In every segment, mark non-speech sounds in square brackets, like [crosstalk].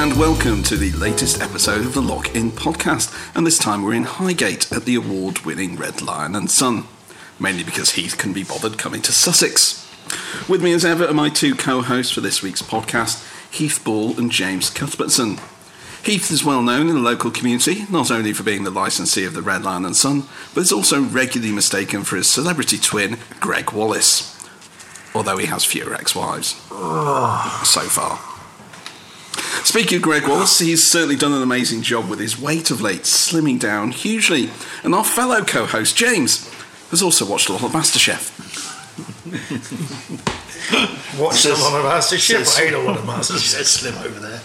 and welcome to the latest episode of the Lock In podcast. And this time we're in Highgate at the award winning Red Lion and Sun, mainly because Heath can be bothered coming to Sussex. With me as ever are my two co hosts for this week's podcast, Heath Ball and James Cuthbertson. Heath is well known in the local community, not only for being the licensee of the Red Lion and Sun, but is also regularly mistaken for his celebrity twin, Gregg Wallace. Although he has fewer ex wives. So far. Speaking of Gregg Wallace, he's certainly done an amazing job with his weight of late, slimming down hugely. And our fellow co host, James, has also watched a lot of MasterChef. Watch them on a master ship. says- I hate a lot of master [laughs] He ships. said slim over there.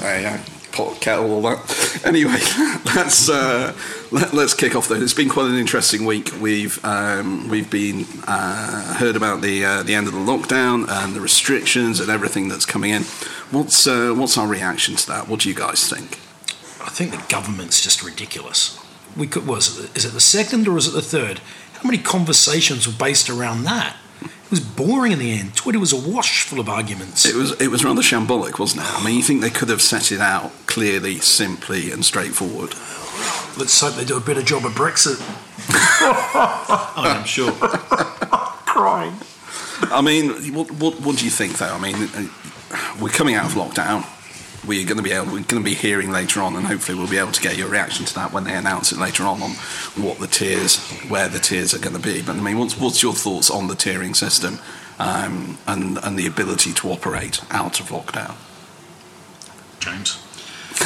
There you go. Pot, kettle, all that. Anyway, [laughs] let's uh, let, let's kick off. Though it's been quite an interesting week. We've um, we've been uh, heard about the uh, the end of the lockdown and the restrictions and everything that's coming in. What's uh, what's our reaction to that? What do you guys think? I think the government's just ridiculous. We could was it is it the second or is it the third? How many conversations were based around that? It was boring in the end. Twitter was awash full of arguments. It was it was rather shambolic, wasn't it? I mean, you think they could have set it out clearly, simply, and straightforward. Let's hope they do a better job of Brexit. I'm sure. [laughs] Crying. I mean, what, what, what do you think, though? I mean, uh, we're coming out of lockdown. We're going to be able, we're going to be hearing later on, and hopefully we'll be able to get your reaction to that when they announce it later on on what the tiers, where the tiers are going to be. But I mean, what's what's your thoughts on the tiering system um, and and the ability to operate out of lockdown? James. [laughs]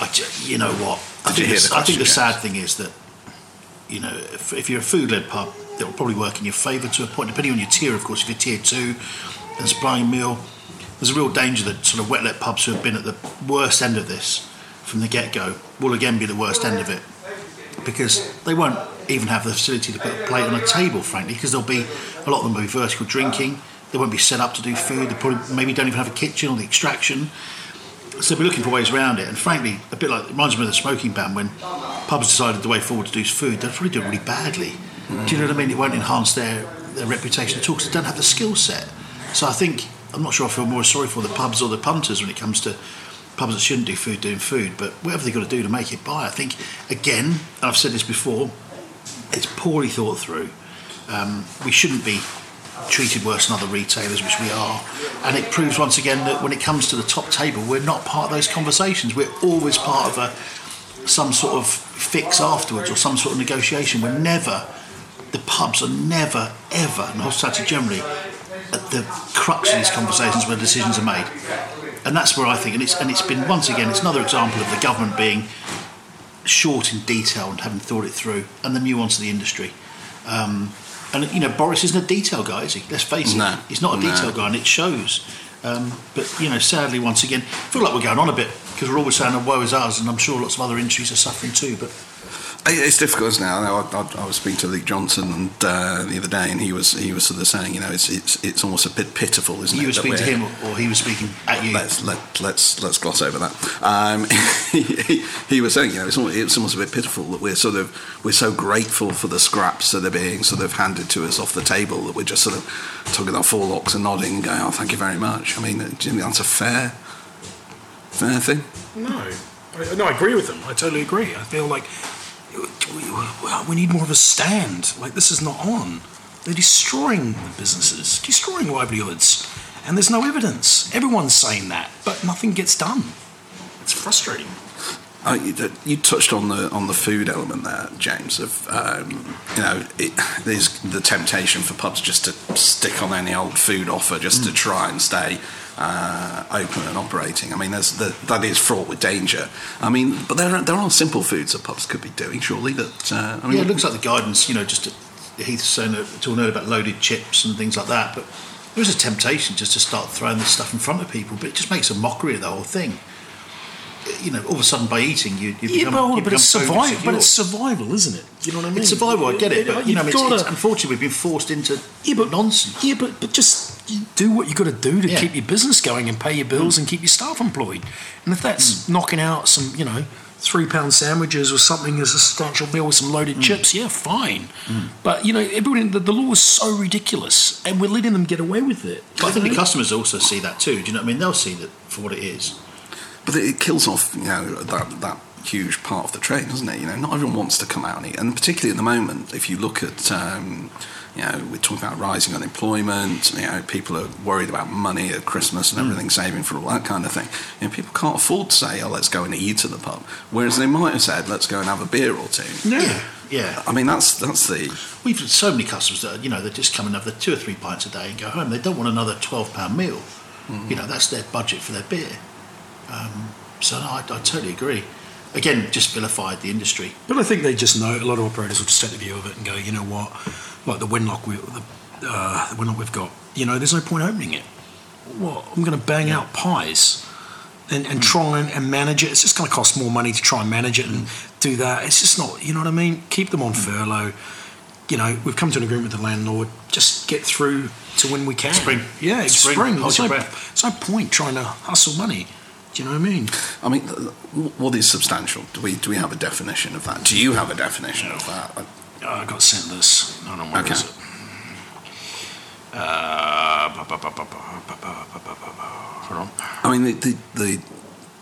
I ju- you know what? I Did think, the, the I think question, the sad thing is that, you know, if, if you're a food led pub, it will probably work in your favour to a point, depending on your tier, of course. If you're tier two and supplying meal, there's a real danger that sort of wet led pubs who have been at the worst end of this from the get go will again be the worst end of it because they won't even have the facility to put a plate on a table, frankly, because there'll be a lot of them will be vertical drinking. They won't be set up to do food. They probably maybe don't even have a kitchen or the extraction. So they'll be looking for ways around it. And frankly, a bit like it reminds me of the smoking ban when pubs decided the way forward to do food. They'll probably do it really badly. Do you know what I mean? It won't enhance their, their reputation at all because they don't have the skill set. So I think I'm not sure I feel more sorry for the pubs or the punters when it comes to pubs that shouldn't do food doing food, but whatever they've got to do to make it by. I think again, I've said this before, it's poorly thought through. Um, we shouldn't be treated worse than other retailers, which we are. And it proves once again that when it comes to the top table, we're not part of those conversations. We're always part of a some sort of fix afterwards or some sort of negotiation. We're never, the pubs are never, ever, and hospitality generally, the crux of these conversations where decisions are made. And that's where I think, and it's and it's been once again, it's another example of the government being short in detail and having thought it through, and the nuance of the industry. Um, and you know, Boris isn't a detail guy, is he? Let's face it, No. he's not a No. detail guy, and it shows. Um, but you know, sadly, once again, I feel like we're going on a bit because we're always saying, "Oh, woe is us," and I'm sure lots of other industries are suffering too. But It's difficult now. I, I, I was speaking to Luke Johnson and, uh, the other day, and he was he was sort of saying, you know, it's it's it's almost a bit pitiful, isn't it? you were speaking to him, or he was speaking at you. Let's let, us let's let's gloss over that. Um, [laughs] he, he was saying, you know, it's almost, it's almost a bit pitiful that we're sort of we're so grateful for the scraps that are being sort of handed to us off the table that we're just sort of tugging our forelocks and nodding and going, oh, thank you very much. I mean, do you think that's a fair fair thing? No. I, no, I agree with them. I totally agree. I feel like we, we need more of a stand. Like this is not on. They're destroying the businesses, destroying livelihoods, and there's no evidence. Everyone's saying that, but nothing gets done. It's frustrating. Uh, you, you touched on the on the food element there, James. Of um, you know, it, there's the temptation for pubs just to stick on any old food offer just to try and stay uh, open and operating. I mean, there's the, that is fraught with danger. I mean, but there are, there are simple foods that pubs could be doing, surely. That uh, I mean, Yeah, it looks like the guidance, you know, just Heath was saying that- talking earlier about loaded chips and things like that, but there is a temptation just to start throwing this stuff in front of people, but it just makes a mockery of the whole thing. You know, all of a sudden by eating, you, you Yeah, become, but, you but it's survival. But it's survival, isn't it? You know what I mean? It's survival. I get it, but you know, it's, You've it's, unfortunately we've been forced into Yeah, but- nonsense. Yeah, but, but just You do what you've got to do to Yeah. keep your business going and pay your bills mm. and keep your staff employed. And if that's mm. knocking out some, you know, three pound sandwiches or something as a substantial meal with some loaded mm. chips, yeah, fine. But you know, everybody, the, the law is so ridiculous, and we're letting them get away with it. But I think the customers also see that too. Do you know what I mean? They'll see that for what it is. But it kills off, you know, that that huge part of the trade, doesn't it? You know, not everyone wants to come out and eat, and particularly at the moment, if you look at, um, you know, we're talking about rising unemployment. You know, people are worried about money at Christmas and everything, saving for all that kind of thing. You know, people can't afford to say, "Oh, let's go and eat at the pub," whereas they might have said, "Let's go and have a beer or two. Yeah. Yeah. I mean, that's that's the We've had so many customers that, you know, they just come and have the two or three pints a day and go home. They don't want another £12 meal. You know, that's their budget for their beer. Um, so, no, I, I totally agree. Again, just vilified the industry. But I think they just know a lot of operators will just take the view of it and go, you know what, like the Winlock, we, the, uh, the Winlock we've got, you know, there's no point opening it. What I'm going to bang out pies and, and mm. try and, and manage it. It's just going to cost more money to try and manage it and mm. do that. It's just not, you know what I mean. Keep them on mm. furlough. You know, we've come to an agreement with the landlord. Just get through to when we can. Spring. yeah, it's Spring. spring. Hold There's your no, there's no point trying to hustle money. Do you know what I mean? I mean, what is substantial? Do we do we have a definition of that? Do you have a definition of that? I, I got sent this. I don't know where okay. is it. Uh, I mean, the, the, the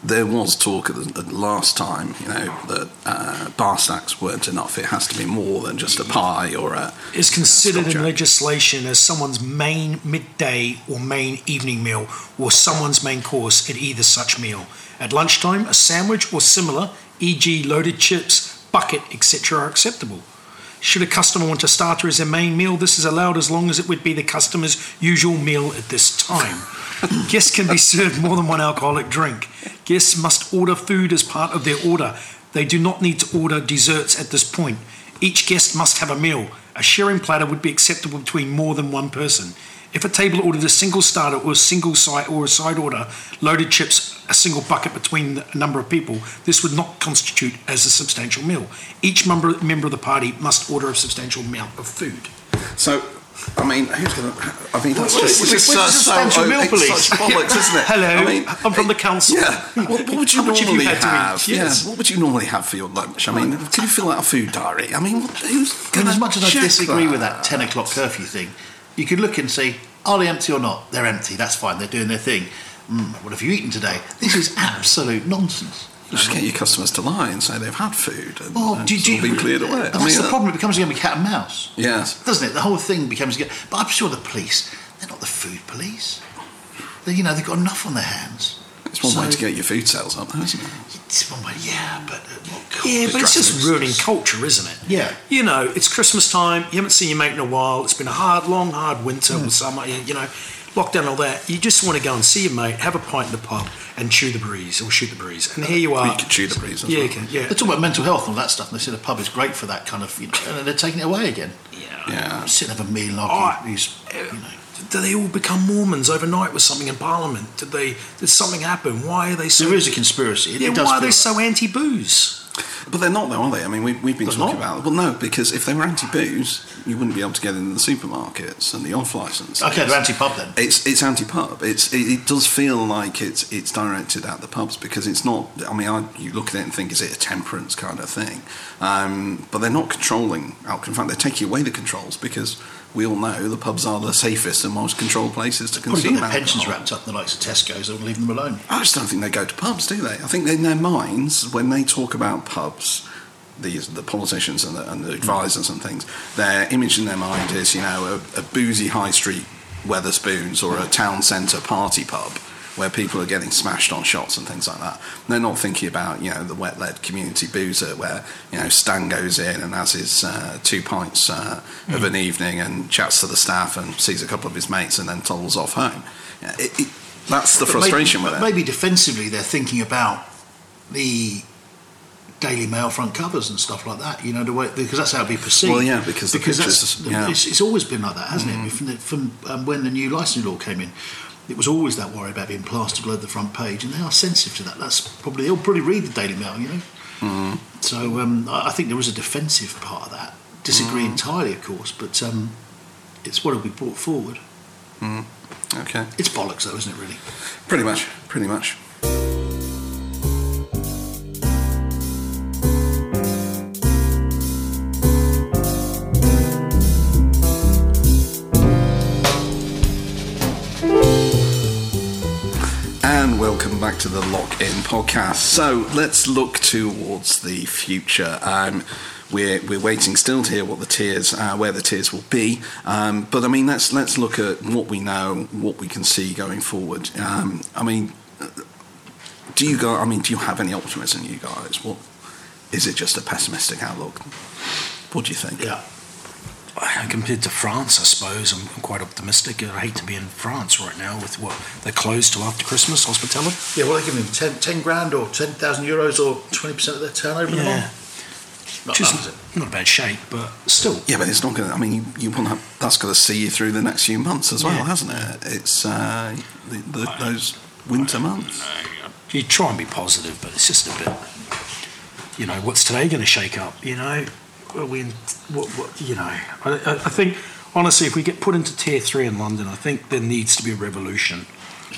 there was talk at the, at last time, you know, that uh, bar stacks weren't enough. It has to be more than just a pie or a. It's considered in legislation as someone's main midday or main evening meal or someone's main course at either such meal. At lunchtime, a sandwich or similar, e.g., loaded chips, bucket, etc., are acceptable. Should a customer want a starter as their main meal, this is allowed as long as it would be the customer's usual meal at this time. Guests can be served more than one alcoholic drink. Guests must order food as part of their order. They do not need to order desserts at this point. Each guest must have a meal. A sharing platter would be acceptable between more than one person. If a table ordered a single starter or a single side or a side order, loaded chips, a single bucket between a number of people, this would not constitute as a substantial meal. Each member, member of the party must order a substantial amount of food. So, I mean, who's going to. I mean, that's What- just, what's it's the just so, substantial so, meal it's police? such bollocks, isn't it? [laughs] Hello, I mean, I'm from the council. Yeah. [laughs] What, what would you How much have you normally had to eat? have? Yes. Yeah. What would you normally have for your lunch? I mean, can you fill out a food diary? I mean, what, who's I mean, as much as I check disagree with that 10 o'clock curfew thing, you could look and see, are they empty or not? They're empty, that's fine, they're doing their thing. Mm, what have you eaten today? This is absolute nonsense. Just get your customers to lie and say they've had food and, Well, and do, it's do, all been cleared away. But I mean, the uh, problem, it becomes going to be cat and mouse. Yes. Doesn't it? The whole thing becomes. Again but I'm sure the police, they're not the food police. They, you know, they've got enough on their hands. It's one way to get your food sales up, though, isn't it? It's one way, yeah, but. Uh, Yeah, but it's just ruining culture, isn't it? Yeah. You know, it's Christmas time. You haven't seen your mate in a while. It's been a hard, long, hard winter or summer. You you know, lockdown and all that. You just want to go and see your mate, have a pint in the pub, and chew the breeze or shoot the breeze. And here you are. you can chew the breeze as Yeah, well. you can. Yeah. They talk about mental health and all that stuff, and they say the pub is great for that kind of, you know, and they're taking it away again. yeah. Yeah. Sit and have a meal and Oh, you know. Did they all become Mormons overnight with something in Parliament? Did they? Did something happen? Why are they so? There is a conspiracy. It, yeah, it why are they so anti-booze? But they're not, though, are they? I mean, we've, we've been They're talking not? about Well, no, because if they were anti booze, you wouldn't be able to get into the supermarkets and the off license. Okay, they're anti-pub then. It's it's anti pub. It's it, it does feel like it's it's directed at the pubs because it's not. I mean, I, you look at it and think, is it a temperance kind of thing? Um, but they're not controlling alcohol. In fact, they're taking away the controls because we all know the pubs are the safest and most controlled places to consume their pensions wrapped up in the likes of Tesco's. They'll leave them alone. I just don't think they go to pubs, do they? I think in their minds, when they talk about pubs, these the politicians and the, and the hmm. advisors and things, their image in their mind is, you know, a, a boozy high street Wetherspoons or a town centre party pub where people are getting smashed on shots and things like that. They're not thinking about, you know, the wet led community boozer where, you know, Stan goes in and has his uh, two pints uh, of an evening and chats to the staff and sees a couple of his mates and then toddles off home. It, it, that's the But frustration maybe, with it. Maybe defensively, they're thinking about the Daily Mail front covers and stuff like that. You know, the way because that's how it'd be perceived. Well, yeah, because the because pictures- that's, yeah. it's, it's always been like that, hasn't it? From, the, from um, when the new licensing law came in, it was always that worry about being plastered all over the front page, and they are sensitive to that. That's probably they'll probably read the Daily Mail, you know. So um, I, think there is a defensive part of that. Disagree entirely, of course, but um, it's what will be brought forward. Okay. It's bollocks, though, isn't it? Really. Pretty much. Pretty much. To the Lock In podcast. So let's look towards the future. Um, we're, we're waiting still to hear what the tiers, uh, where the tiers will be. Um, but I mean, let's let's look at what we know, what we can see going forward. Um, I mean, do you go? I mean, do you have any optimism, you guys? What is it? Just a pessimistic outlook? What do you think? Yeah. Uh, [sighs] Compared to France, I suppose, I'm, I'm quite optimistic. I hate to be in France right now with what they're closed till after Christmas, hospitality. Yeah, well, they give them 10, 10 grand or 10,000 euros or 20% of their turnover Yeah. Not Which bad, is is not a bad shape, but still. Yeah, but it's not going to. I mean, you, you want to, that's going to see you through the next few months as well, Yeah. hasn't it? It's uh, the, the, those winter months. You try and be positive, but it's just a bit. You know, what's today going to shake up? You know, Are we in, what, what, you know, I, I think honestly, if we get put into tier three in London, I think there needs to be a revolution. [laughs]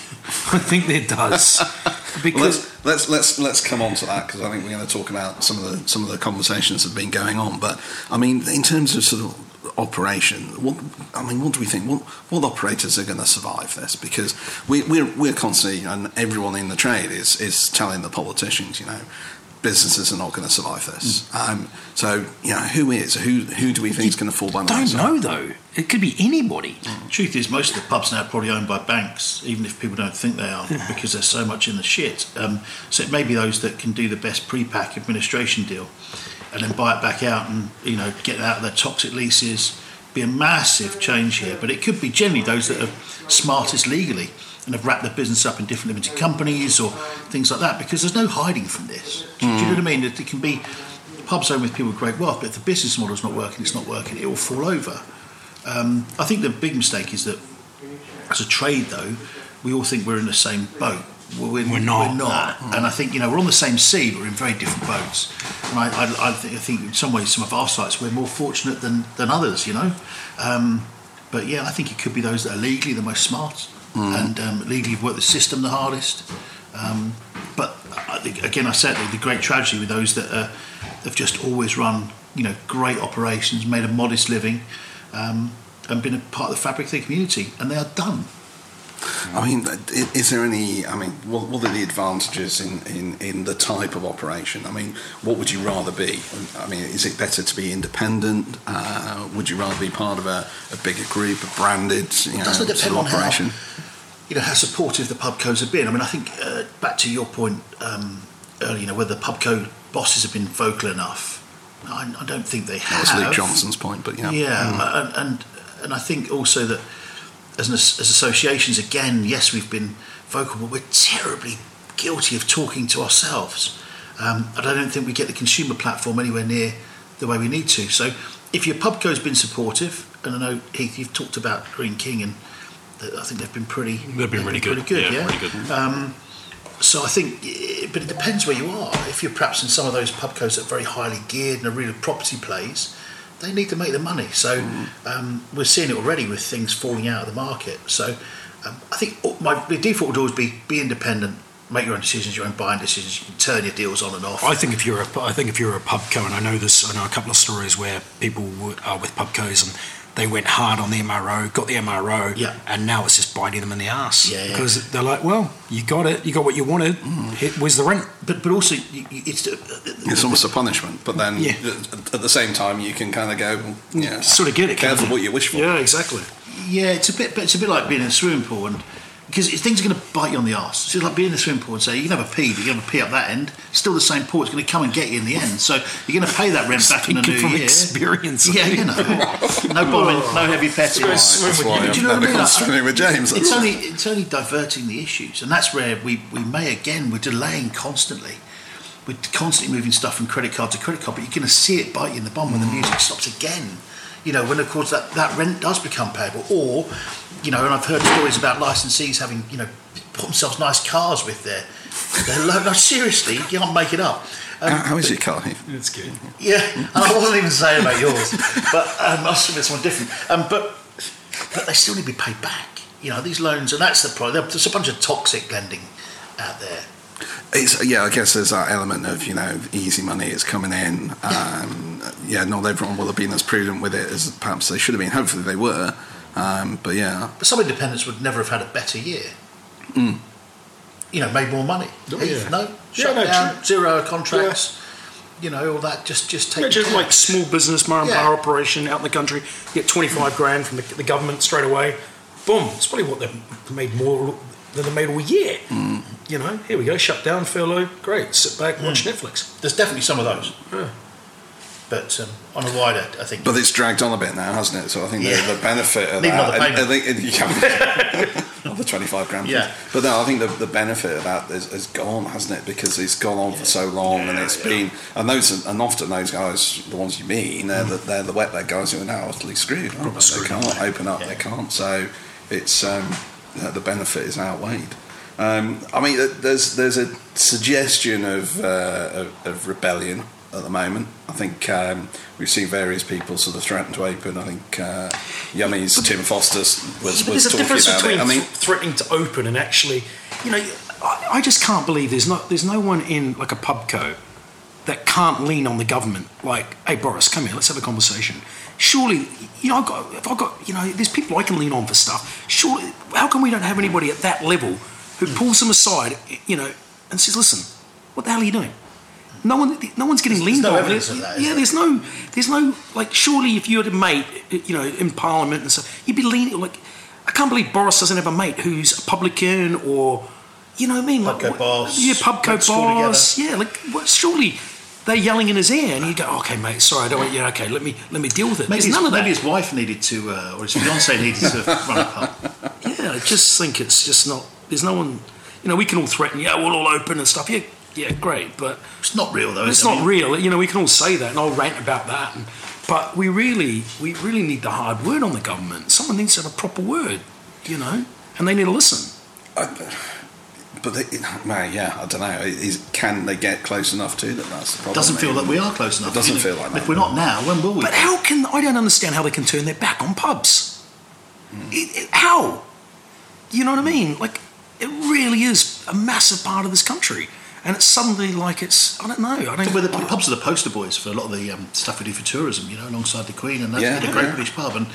I think there does [laughs] Well, let's let's let's let's come on to that because I think we're going to talk about some of the some of the conversations that have been going on. But I mean, in terms of sort of operation, what I mean, what do we think? What what operators are going to survive this? Because we, we're we're constantly and everyone in the trade is is telling the politicians, you know. Businesses are not going to survive this. Um, so, you know, who is? Who who do we think is going to fall by the wayside? I don't wayside? know though. It could be anybody. Truth is, most of the pubs now are probably owned by banks, even if people don't think they are, [laughs] because there's so much in the shit. Um, so it may be those that can do the best pre-pack administration deal, and then buy it back out and you know get out of their toxic leases. Be a massive change here, but it could be generally those that are smartest legally and have wrapped their business up in different limited companies or things like that, because there's no hiding from this. Do, do you know what I mean? It, it can be pubs owned with people with great wealth, but if the business model's not working, it's not working. It will fall over. Um, I think the big mistake is that as a trade, though, we all think we're in the same boat. We're, We're not. We're not. And I think you know we're on the same sea, but we're in very different boats. And I, I, I, think, I think in some ways, some of our sites we're more fortunate than than others. You know. Um, but yeah, I think it could be those that are legally the most smart and um, legally worked the system the hardest. Um, but I think, again, I said the great tragedy with those that uh, have just always run, you know, great operations, made a modest living, um, and been a part of the fabric of the community, and they are done. I mean, is there any? I mean, what, what are the advantages in, in, in the type of operation? I mean, what would you rather be? I mean, is it better to be independent? Uh, would you rather be part of a, a bigger group, a branded you know, sort of on how- operation? you know how supportive the pubcos have been. I mean, I think uh, back to your point um, earlier, you know, whether the pubco bosses have been vocal enough. I, I don't think they That have. was Luke Johnson's point, but yeah. Yeah, and, and and I think also that as, an, as associations, again, yes, we've been vocal, but we're terribly guilty of talking to ourselves. Um, and I don't think we get the consumer platform anywhere near the way we need to. So if your pubco's been supportive, and I know Heath, you've talked about Greene King, and I think they've been pretty. They've been really good. Pretty good, Yeah, yeah. really good. Um, so I think, eh, but it depends where you are. If you're perhaps in some of those pubcos that are very highly geared and are really property plays, they need to make the money. So um, we're seeing it already with things falling out of the market. So um, I think my the default would always be be independent, make your own decisions, your own buying decisions. You can turn your deals on and off. I think if you're a, I think if you're a pubco, and I know this, I know a couple of stories where people are with pubcos and they went hard on the MRO, got the MRO, Yeah. and now it's just biting them in the ass Yeah, yeah. because they're like, well, you got it, you got what you wanted. Here- Where's the rent? but but also you, you, it's uh, It's almost a punishment, but then Yeah. at- at the same time, you can kind of go, well, yeah, Sort of get it. careful what you wish for. Yeah, exactly. Yeah, it's a bit, but it's a bit like being in a swimming pool, and because things are going to bite you on the arse. It's like being in a swimming pool and say you can have a pee, but you're going to pee up that end. It's still the same pool. It's going to come and get you in the end. So you're going to pay that rent back in the Speaking new from year. experience. Yeah, you know, no bombing, no heavy petting. That's Do you know what I mean? gone swimming with James. It's only it's only diverting the issues, and that's where we, we may again we're delaying constantly. We're constantly moving stuff from credit card to credit card, but you're going to see it bite you in the bum when the mm. music stops again. You know, when of course that, that rent does become payable, or you know, and I've heard stories about licensees having you know put themselves nice cars with their their loan. No, seriously, you can't make it up. Um, how, how is your car? Heath? It's good. yeah, and I wasn't even saying about yours, but um, I was thinking someone different. Um, but but they still need to be paid back. You know, these loans, and that's the problem. There's a bunch of toxic lending out there. It's, yeah, I guess there's that element of you know easy money is coming in. Um, yeah, not everyone will have been as prudent with it as perhaps they should have been. Hopefully they were, um, but yeah, But some independents would never have had a better year. Mm. you know, made more money. Oh, Heath, yeah. no, Yeah, shut no, down, true. zero hour contracts. You know, all that. Just, just take. Yeah, just like small business, motor and Yeah. power operation out in the country, get 25 grand from the, the government straight away. Boom. It's probably what they've made more than they made all year. Mm. You know, here we go, shut down, furlough, great, sit back, watch Netflix. There's definitely some of those. Yeah. But um, on a wider, I think. But it's dragged on a bit now, hasn't it? So I think Yeah. the, the benefit of Need that, I, I think yeah, [laughs] another twenty-five grand. Yeah. But no, I think the, the benefit of that is, is gone, hasn't it? Because it's gone on for so long, and it's been and those and often those guys, the ones you mean, they're the, they're the wet led guys who are now utterly screwed. they? screwed, can't open up. Yeah. They can't. So it's um, the benefit is outweighed. Um, I mean, there's there's a suggestion of, uh, of, of rebellion at the moment. I think um, we've seen various people sort of threaten to open. I think uh, Yummy's Tim Foster was, was talking about it. I mean, threatening to open and actually, you know, I, I just can't believe there's not there's no one in like a pubco that can't lean on the government. Like, hey Boris, come here, let's have a conversation. Surely, you know, I've got if I've got you know, there's people I can lean on for stuff. Surely, how come we don't have anybody at that level who pulls them aside, you know, and says, listen, what the hell are you doing? No one, no one's getting leaned no on. of that, yeah, there? there's no, there's no like. Surely, if you had a mate, you know, in Parliament and stuff, you'd be leaning like. I can't believe Boris doesn't have a mate who's a publican or, you know what I mean? Pubco what- boss, Yeah, pubco boss. Yeah, like what, surely they're yelling in his ear, and you go, okay, mate, sorry, I don't want. Yeah, okay, let me let me deal with it. maybe his, none of maybe his wife needed to, uh, or his fiance [laughs] needed to run a pub. Yeah, I just think it's just not. There's no one. You know, we can all threaten. Yeah, we'll all open and stuff. Yeah, yeah, great, but It's not real though. it's is it? Not mean, real. You know, we can all say that, and I'll rant about that. And, but we really, we really need the hard word on the government. Someone needs to have a proper word. You know, and they need to listen. but they, man, yeah, I don't know. Is, can they get close enough to that? That's the problem. Doesn't feel maybe. that we are close enough. It doesn't feel like that. If we're not now, when will we? But how can I don't understand how they can turn their back on pubs? Hmm. It, it- how? You know what I mean? Like it really is a massive part of this country, and it's suddenly like it's I don't know. I don't. Well, the pubs are the poster boys for a lot of the um, stuff we do for tourism, you know, alongside the Queen, and that's Yeah, been a great yeah. British pub, and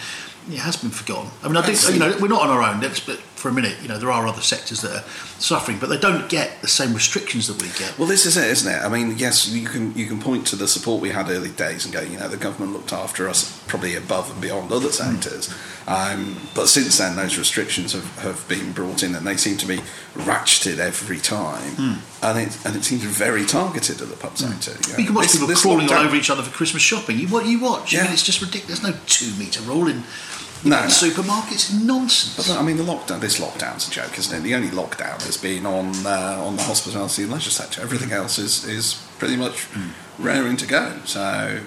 it has been forgotten. I mean, I think you know we're not on our own. Let's, but for a minute, you know, there are other sectors that are suffering, but they don't get the same restrictions that we get. Well, this is it, isn't it? I mean, yes, you can you can point to the support we had early days and go, you know, the government looked after us probably above and beyond other hmm. sectors. Um, but since then, those restrictions have, have been brought in, and they seem to be ratcheted every time, hmm. and it and it seems very targeted at the pub hmm. sector. you know. You can watch This- people this crawling all over each other for Christmas shopping. You what you watch? I Yeah. mean, it's just ridiculous. There's no two metre rule in, No, supermarkets. Nonsense. But I mean, the lockdown. This lockdown's a joke, isn't it? The only lockdown has been on uh, on the hospitality and leisure sector. Everything else is is pretty much raring to go. So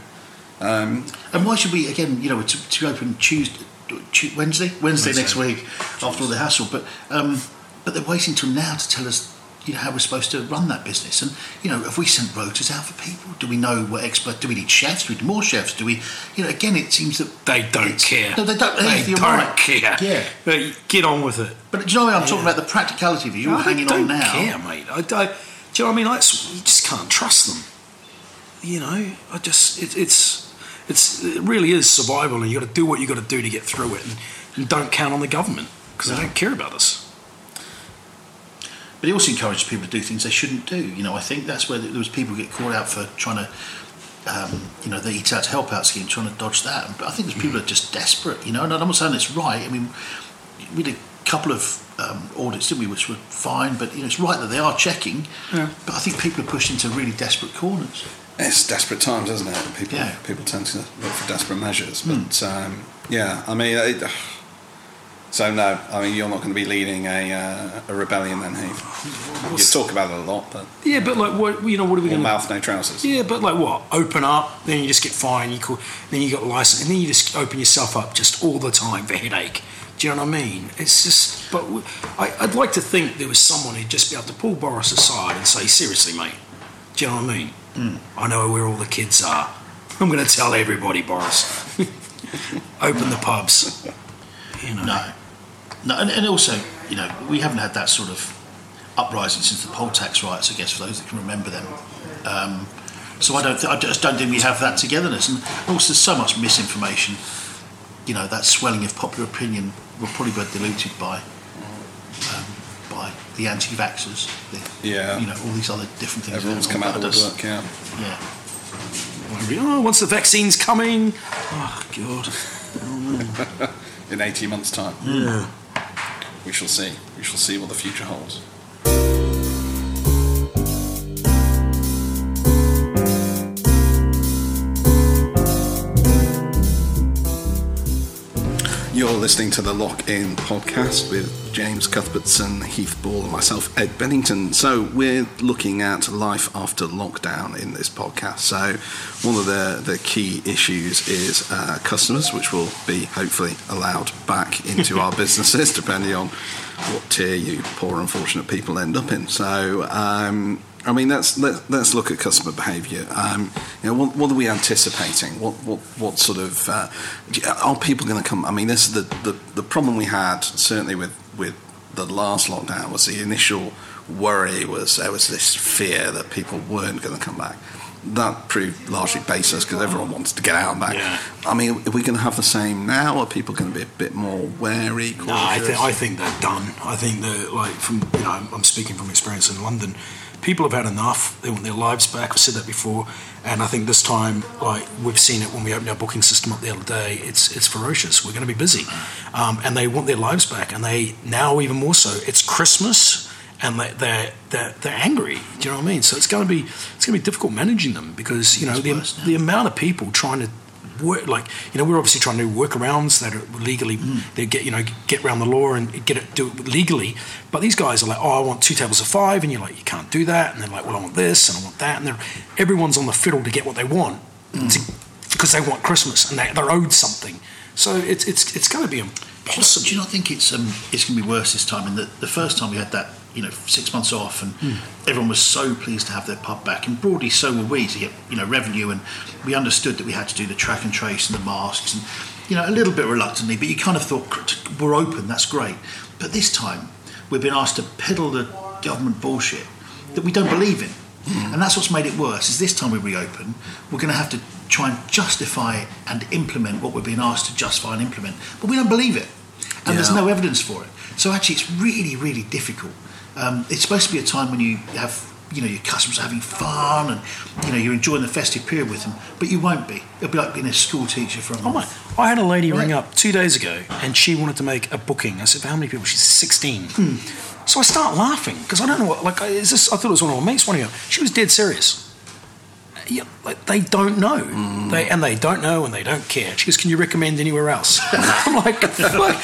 um, And why should we again? You know, to, to open Tuesday, Tu- Wednesday, Wednesday next week after all the hassle. But um, but they're waiting till now to tell us. You know how we're supposed to run that business, and you know, have we sent rotas out for people? Do we know what expert? Do we need chefs? Do we need more chefs? Do we? You know, again, it seems that They don't care. No, they don't. They don't right. care. Yeah, But get on with it. but do you know what I'm talking about? The practicality of it. You're No, hanging on don't now. care, mate. I, I, do you know what I mean? I, just- you just can't trust them. You know, I just it, it's it's it really is survival, and you got to do what you got to do to get through it, and, and don't count on the government because they don't care about us. But it also encourages people to do things they shouldn't do. You know, I think that's where there was people get caught out for trying to, um, you know, the Eat Out to Help Out scheme, trying to dodge that. But I think there's people that are just desperate. You know, and I'm not saying it's right. I mean, we did a couple of um, audits, didn't we, which were fine. But you know, it's right that they are checking. Yeah. But I think people are pushed into really desperate corners. it's desperate times, isn't it? People Yeah. Hmm. people tend to look for desperate measures. But um, yeah, I mean. It, so no, I mean you're not going to be leading a, uh, a rebellion then, Heath. You talk about it a lot, but Yeah, but like what you know, what are we going to? mouth, no trousers. Yeah, but like what? Open up, then you just get fined. You call, then you got license, and then you just open yourself up just all the time for headache. Do you know what I mean? It's just, but I, would like to think there was someone who'd just be able to pull Boris aside and say, "Seriously, mate, do you know what I mean? I know where all the kids are. I'm going to tell everybody, Boris. [laughs] open the pubs. You know. No, no, and, and also, you know, we haven't had that sort of uprising since the poll tax riots. I guess for those that can remember them. Um, so I don't, th- I just don't think we have that togetherness, and also there's so much misinformation. You know, that swelling of popular opinion will probably be diluted by um, by the anti-vaxxers, the, Yeah. you know, all these other different things. Everyone's come out of the us. yeah. Yeah. Oh, once the vaccine's coming. Oh, God. [laughs] In 18 months' time. Yeah. We shall see. We shall see what the future holds. You're listening to the Lock In podcast with James Cuthbertson, Heath Ball, and myself, Ed Bedington. So, we're looking at life after lockdown in this podcast. So, one of the, the key issues is uh, customers, which will be hopefully allowed back into our [laughs] businesses, depending on what tier you poor, unfortunate people end up in. So, um, I mean, let's let, let's look at customer behaviour. Um, you know, what, what are we anticipating? What what what sort of uh, are people going to come? I mean, this is the, the the problem we had certainly with with the last lockdown was the initial worry was there was this fear that people weren't going to come back. That proved largely baseless because everyone wanted to get out and back. Yeah. I mean, are we going to have the same now? Are people going to be a bit more wary? No, I, th- I think they're done. I think that, like, from you know, I'm speaking from experience in London. People have had enough. They want their lives back. I've said that before, and I think this time, like we've seen it when we opened our booking system up the other day. It's it's ferocious. We're going to be busy, um, and they want their lives back. And they now even more so. It's Christmas, and they, they're they're they're angry. Do you know what I mean? So it's going to be it's going to be difficult managing them because you know the the amount of people trying to work like you know we're obviously trying to do workarounds that are legally they get you know get around the law and get it do it legally. But these guys are like oh I want two tables of five and you're like you can't do that. And they're like well I want this and I want that. And they're everyone's on the fiddle to get what they want because they want Christmas and they, they're owed something. So it's it's it's going to be impossible. Do you not think it's um, it's going to be worse this time? And the, the first time we had that, you know, six months off, and hmm. everyone was so pleased to have their pub back, and broadly so were we to get you know revenue, and we understood that we had to do the track and trace and the masks, and you know a little bit reluctantly, but you kind of thought we're open, that's great. But this time we've been asked to peddle the government bullshit that we don't believe in. Hmm. And that's what's made it worse. Is this time we reopen, we're going to have to try and justify and implement what we're being asked to justify and implement, but we don't believe it, and there's no evidence for it. So actually, it's really, really difficult. Um, it's supposed to be a time when you have, you know, your customers are having fun and you know you're enjoying the festive period with them, but you won't be. It'll be like being a school teacher for a Oh my! I had a lady ring up two days ago, and she wanted to make a booking. I said, "For how many people?" She's sixteen. Hmm. So I start laughing because I don't know what. Like, is this? I thought it was one of my mates. One of you. She was dead serious. Yeah, like they don't know. Hmm. They and they don't know and they don't care. She goes, "Can you recommend anywhere else?" [laughs] I'm like, "What?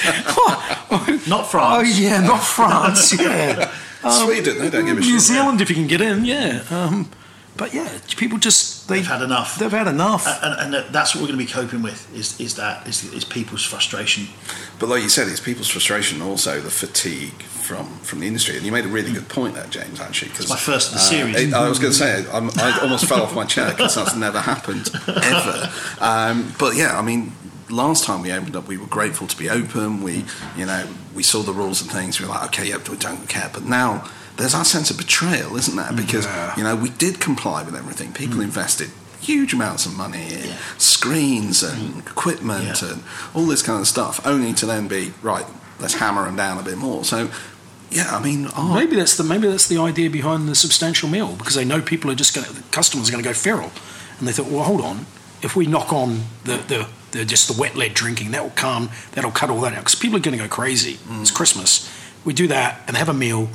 Oh, Not France. oh yeah, not France. [laughs] Yeah, Sweden, they don't give a shit. New Zealand if you can get in. Yeah, um, but yeah, people just they, They've had enough. They've had enough. and, and that- that's what we're going to be coping with. Is is that is, is people's frustration? But like you said, it's people's frustration, also the fatigue from from the industry. And you made a really good point there, James. Actually, because It's my first of the uh, series. I was going to say I'm, I almost fell off my chair because that's never happened ever. Um, but yeah, I mean. Last time we opened up, we were grateful to be open. We, you know, we saw the rules and things. We were like, okay, yeah, we don't care. But now there's our sense of betrayal, isn't there? Because Yeah. you know we did comply with everything. People hmm. invested huge amounts of money in screens and hmm. equipment Yeah. and all this kind of stuff, only to then be right. Let's hammer them down a bit more. So, yeah, I mean, oh, Maybe that's the maybe that's the idea behind the substantial meal because they know people are just going to customers are going to go feral, and they thought, well, hold on, if we knock on the the, the just the wet led drinking, that will calm, that'll cut all that out because people are going to go crazy. Mm. It's Christmas, we do that and have a meal.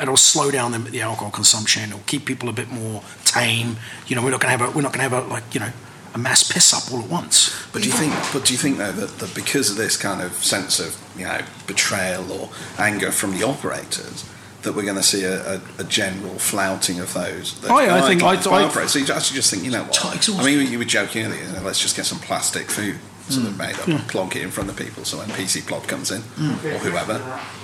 It'll slow down the, the alcohol consumption. It'll keep people a bit more tame. You know, we're not going to have a we're not going to have a like you know a mass piss up all at once. But do you think? But do you think though that, that because of this kind of sense of you know betrayal or anger from the operators, that we're going to see a, a, a general flouting of those? those Oh, yeah, I think- I- I- operators? So you actually just think, you know what? I mean, you were joking earlier. You know, let's just get some plastic food sort of made up and plonk it in front of people. So when PC Plod comes in or whoever,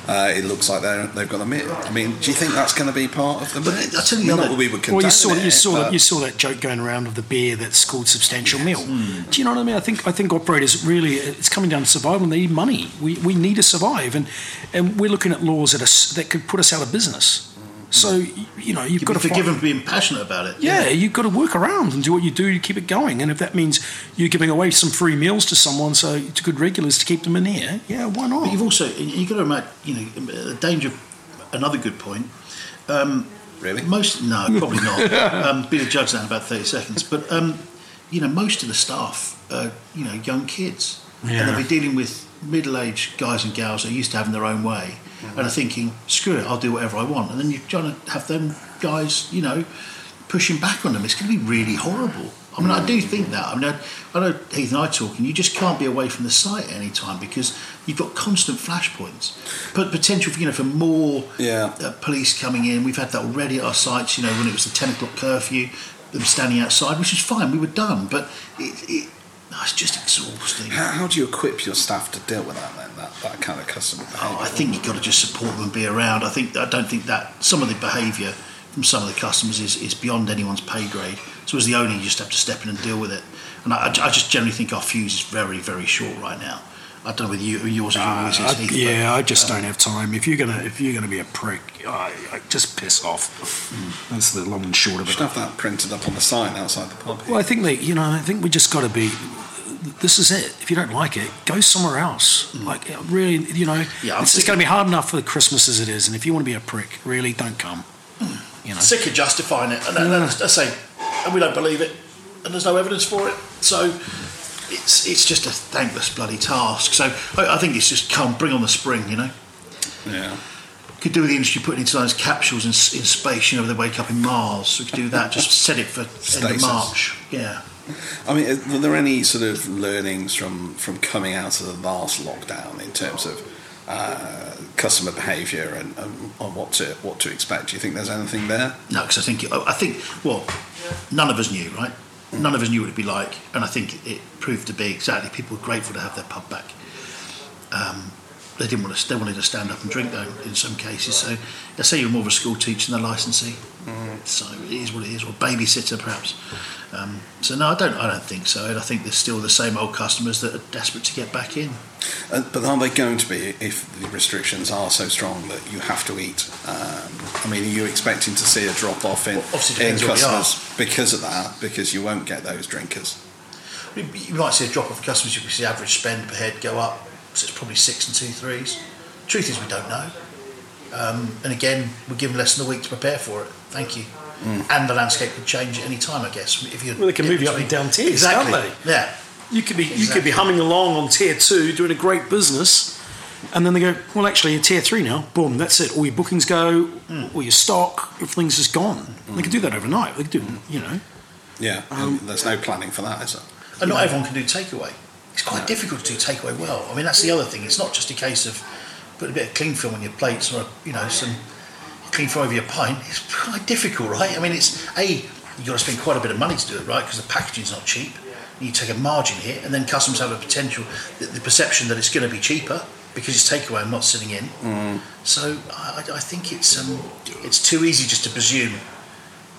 uh, it looks like they're, they've got a meal. I mean, do you think that's going to be part of the? But? I'll tell you I not that we would Well, you saw condone you saw that you saw that joke going around of the beer that's called substantial meal. Hmm. Do you know what I mean? I think I think operators really it's coming down to survival. and They need money. We, we need to survive, and and we're looking at laws that are, that could put us out of business. So you know you've You've got got to to find- forgive them for being passionate about it. yeah, you've got to work around and do what you do to keep it going. And if that means you're giving away some free meals to someone, so to good regulars to keep them in here, yeah, why not? But you've also you've got to imagine, you know, the danger another good point. Really? Most no, [laughs] probably not. um, be the judge that in about thirty seconds. But um, you know, most of the staff, are, you know, young kids, Yeah. and they'll be dealing with middle-aged guys and gals that are used to having their own way, and are thinking, "Screw it, I'll do whatever I want." And then you're trying to have them guys, you know, pushing back on them. It's going to be really horrible. I mean, I do think that. I mean, I, I know Heath and I talking. You just can't be away from the site at any time because you've got constant flashpoints, but potential for you know for more Yeah. uh, police coming in. We've had that already at our sites. You know, when it was the ten o'clock curfew, them standing outside, which is fine. We were done, but it, it it's just exhausting. How, how do you equip your staff to deal with that? That, that kind of customer behaviour? Oh, I think you've got to just support them and be around. I think I don't think that some of the behaviour from some of the customers is, is beyond anyone's pay grade. So as the owner, you just have to step in and deal with it. And I, I just generally think our fuse is very very short right now. I don't know whether you, yours is always I- is Heath, but- yeah, I just uh, don't have time. If you're gonna if you're gonna be a prick, I, I just piss off. Hmm. That's the long and short of it. should have that printed up on the sign outside the pub. Well, I think that you know, I think we just got to be. This is it. If you don't like it, go somewhere else. Mm. Like uh, really, you know, Yeah, it's, it's going to be hard enough for Christmas as it is. And if you want to be a prick, really, don't come. Mm. You know. sick of justifying it, and, and, and I say, and we don't believe it, and there's no evidence for it. So it's it's just a thankless bloody task. So I, I think it's just come, bring on the spring, you know. Yeah. Could do with the industry putting into those capsules in, in space. You know, they wake up in Mars. We could do that. Just set it for end of March. Yeah. I mean, are were there any sort of learnings from, from coming out of the last lockdown in terms of uh, customer behaviour and, and on what to what to expect? Do you think there's anything there? No, because I think I think well, none of us knew, right? None of us knew what it'd be like, and I think it proved to be exactly. People were grateful to have their pub back. Um, they didn't want to. They wanted to stand up and drink though. In some cases, so I say you're more of a school teacher than a licensee. So it is what it is, or babysitter perhaps. Um, so no, I don't. I don't think so. And I think there's still the same old customers that are desperate to get back in. Uh, but are they going to be if the restrictions are so strong that you have to eat? Um, I mean, are you expecting to see a drop off in, obviously in depends where we are. customers because of that? Because you won't get those drinkers. You might see a drop off of customers. You can see average spend per head go up. So it's probably six and two threes. Truth is, we don't know. Um, and again, we're given less than a week to prepare for it. Thank you. And the landscape could change at any time, I guess. If you Well, they can move you up and down tiers, exactly. can't Yeah. You could be you could be humming along on tier two, doing a great business, and then they go, well, actually, you're tier three now. Boom, that's it. All your bookings go, all your stock, everything's just gone. They could do that overnight. They could do, you know. Yeah, Um, there's no planning for that, is there? And not everyone can do takeaway. It's quite difficult to do takeaway well. I mean, that's the other thing. It's not just a case of putting a bit of clean film on your plates or you know some clean film over your pint. It's quite difficult, right? I mean, it's a you've got to spend quite a bit of money to do it right because the packaging's not cheap. You take a margin hit, and then customers have a potential, the, the perception that it's going to be cheaper because it's takeaway and not sitting in. So I, I think it's um, it's too easy just to presume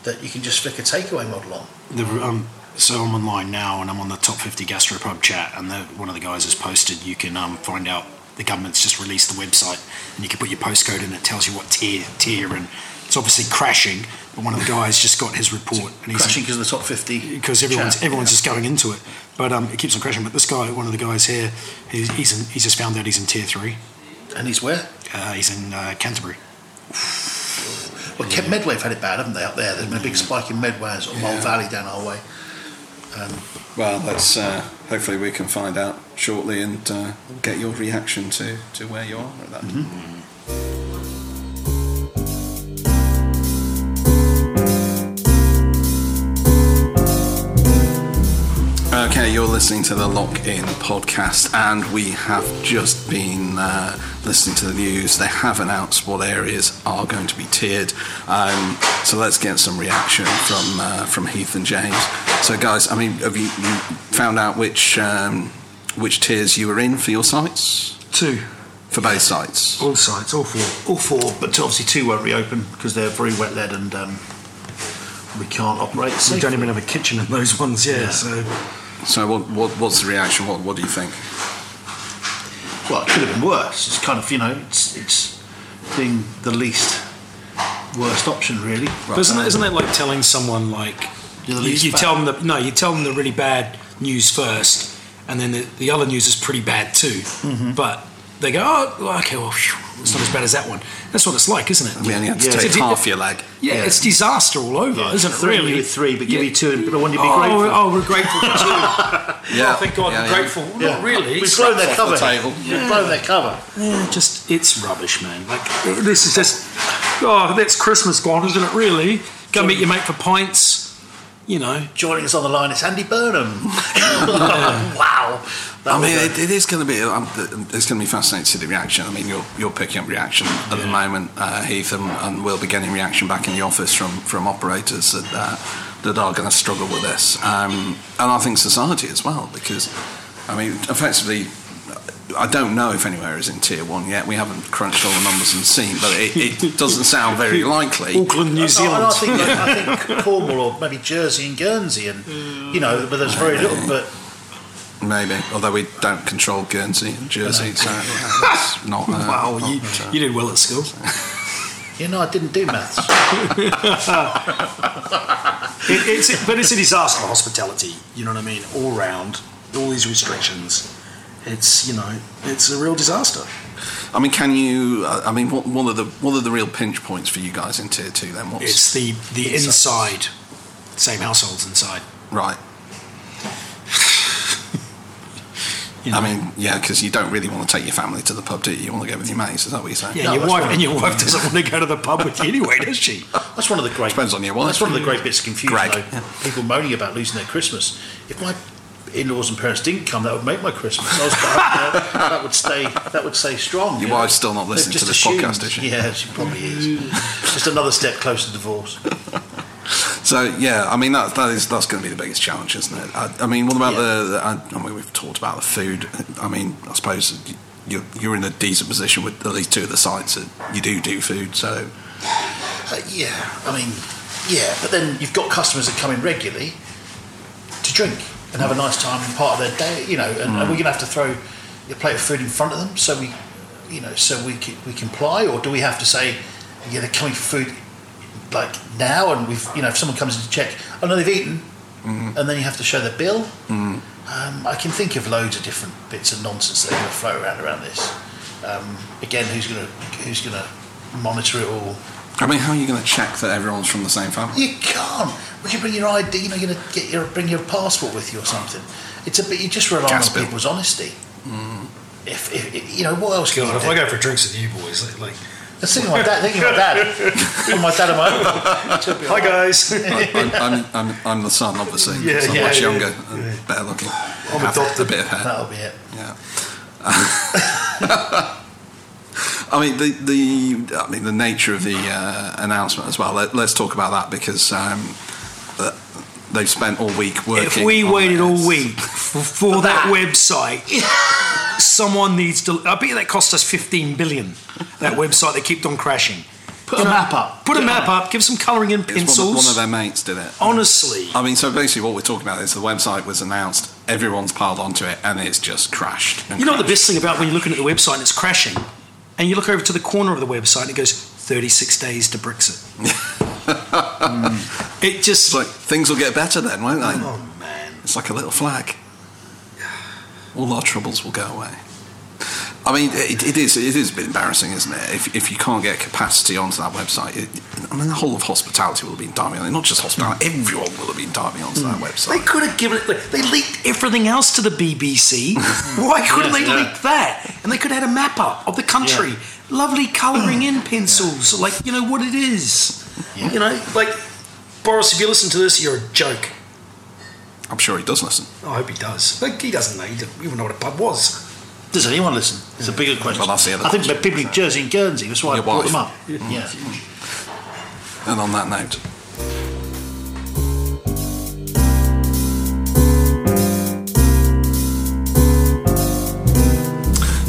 that you can just flick a takeaway model on. The, um, so I'm online now, and I'm on the top 50 gastropub chat, and the, one of the guys has posted. You can um, find out the government's just released the website, and you can put your postcode in. It tells you what tier tier, and it's obviously crashing. But one of the guys just got his report, and he's Crashing because of the top fifty. because everyone's chat. everyone's just going into it. But um, it keeps on crashing. But this guy, one of the guys here, he's he's, in, he's just found out he's in tier three. And he's where? Uh, he's in uh, Canterbury. Well, Kent Medway have had it bad, haven't they, up there? There's been a big spike in Medway and sort of Mole Valley down our way. Well, let's uh, hopefully we can find out shortly and uh, get your reaction to, to where you are at that. Okay, you're listening to the Lock In podcast, and we have just been uh, listening to the news. They have announced what areas are going to be tiered. Um, so let's get some reaction from uh, from Heath and James. So, guys, I mean, have you, you found out which um, which tiers you were in for your sites? Two. For both sites. All sites, all four. All four, but obviously two won't reopen because they're very wet led and um, we can't operate So We don't even have a kitchen in those ones, yeah. Yeah. So So, what, what what's the reaction? What what do you think? Well, it could have been worse. It's kind of, you know, it's, it's being the least worst option, really. But isn't, it, isn't it like telling someone like You're the you, least you bad. tell them the no, you tell them the really bad news first, and then the, the other news is pretty bad too. Mm-hmm. But they go, oh, okay, well, phew, it's not as bad as that one. That's what it's like, isn't it? We only had to Yeah. take half your leg. Yeah, Yeah. it's disaster all over, isn't it? Threaten Really? with three, but give Yeah. you two, but I want you to be oh, oh, grateful. oh, we're grateful for two. [laughs] Yeah. oh, thank God, Yeah, we're yeah. grateful. Not really. We've blown their cover. the table. We've blown their cover. Yeah, just it's rubbish, man. Like this is just oh, that's Christmas gone, isn't it? Really? Go meet your mate for pints. You know, Joining us on the line is Andy Burnham. [laughs] wow. That I mean, a- it, it is going to be. Um, it's going to be fascinating to see the reaction. I mean, you're you're picking up reaction at the moment, uh, Heath, and, and we'll be getting reaction back in the office from from operators that uh, that are going to struggle with this, um, and I think society as well, because I mean, effectively. I don't know if anywhere is in tier one yet. We haven't crunched all the numbers and seen, but it, it [laughs] doesn't sound very likely. Auckland, New Zealand. and I think, I think [laughs] Cornwall or maybe Jersey and Guernsey, and you know, but there's very little. But Maybe, although we don't control Guernsey and Jersey, so yeah, [laughs] that's not. Uh, wow, not, you, uh, you did well at school. [laughs] you know, I didn't do maths. [laughs] It, it's but it's a disaster for hospitality. You know what I mean? All round, all these restrictions. It's you know, it's a real disaster. I mean, can you? uh, I mean, what, what are the what are the real pinch points for you guys in tier two? Then what's It's the the inside, same households inside. right? You know? I mean, yeah, because you don't really want to take your family to the pub, do you? You want to go with your mates. Is that what you're saying? Yeah, No, and your wife and your wife doesn't want to go to the pub with you anyway, does she? [laughs] That's one of the great. Depends on your wife. That's one of the great bits of confusion. Greg, though. yeah. People moaning about losing their Christmas. If my in-laws and parents didn't come, that would make my Christmas. I was, that, oh, that would stay. That would stay strong. Your you know? wife's still not listening to just this assumed- podcast, is she? Yeah, she probably is. [laughs] just another step closer to divorce. So yeah, I mean that that is that's going to be the biggest challenge, isn't it? I, I mean, what about Yeah. the? the I, I mean, we've talked about the food. I mean, I suppose you're you're in a decent position with at least two of the sites that you do do food. So Uh, yeah, I mean, yeah, but then you've got customers that come in regularly to drink and have a nice time and part of their day, you know, and are we going to have to throw a plate of food in front of them so we, you know, so we can, we comply, or do we have to say, yeah, they're coming for food like now, and we've, you know, if someone comes in to check, oh no, they've eaten, and then you have to show the bill. Um, I can think of loads of different bits of nonsense that are going to flow around around this. Um, again, who's going to who's going to monitor it all? I mean, how are you going to check that everyone's from the same family? You can't. Would you bring your ID? You know, you're gonna get your bring your passport with you or something. It's a bit. You just rely Gas on bill. people's honesty. If, if, if- you know what else can God, you if do? I go for drinks with you boys, like, like Let's think of my dad. Thinking of my dad. Think of my dad and my hi guys, I'm, I'm, I'm, I'm the son, obviously. Yeah, so I'm yeah, much yeah. younger and better looking. I'm Have adopted. a bit of hair. That'll be it. Yeah. [laughs] I mean the the I mean the nature of the uh, announcement as well. Let, us talk about that because um, they've spent all week working. if we on waited all week for, for [laughs] that website, someone needs to. I bet that cost us 15 billion. That website that kept on crashing. Put a map up. Put a map up. Give some colouring in It's one, pencils. of, one of their mates did it. Honestly, I mean, so basically, what we're talking about is the website was announced, everyone's piled onto it, and it's just crashed. and you know what the best thing about when you're looking at the website and it's crashing, and you look over to the corner of the website and it goes 36 days to Brexit. [laughs] Mm. It just. It's like things will get better then, won't they? oh man. It's like a little flag. All our troubles will go away. I mean, it, it is it is a bit embarrassing, isn't it? If, if you can't get capacity onto that website, it, I mean, the whole of hospitality will have been diving on it. Not just hospitality, everyone will have been diving onto that hmm. website. They could have given it. like, They leaked everything else to the BBC. [laughs] Why couldn't they Yeah. leak that? And they could have had a map up of the country, lovely colouring [clears throat] in pencils, like you know what it is. You know, like Boris, if you listen to this, you're a joke. I'm sure he does listen. I hope he does. Like he doesn't know. He doesn't even know what a pub was. Does anyone listen? It's a bigger question. Well, that's the other I think question. people in Jersey and Guernsey. That's why Your I brought wife. them up. Yeah. And on that note,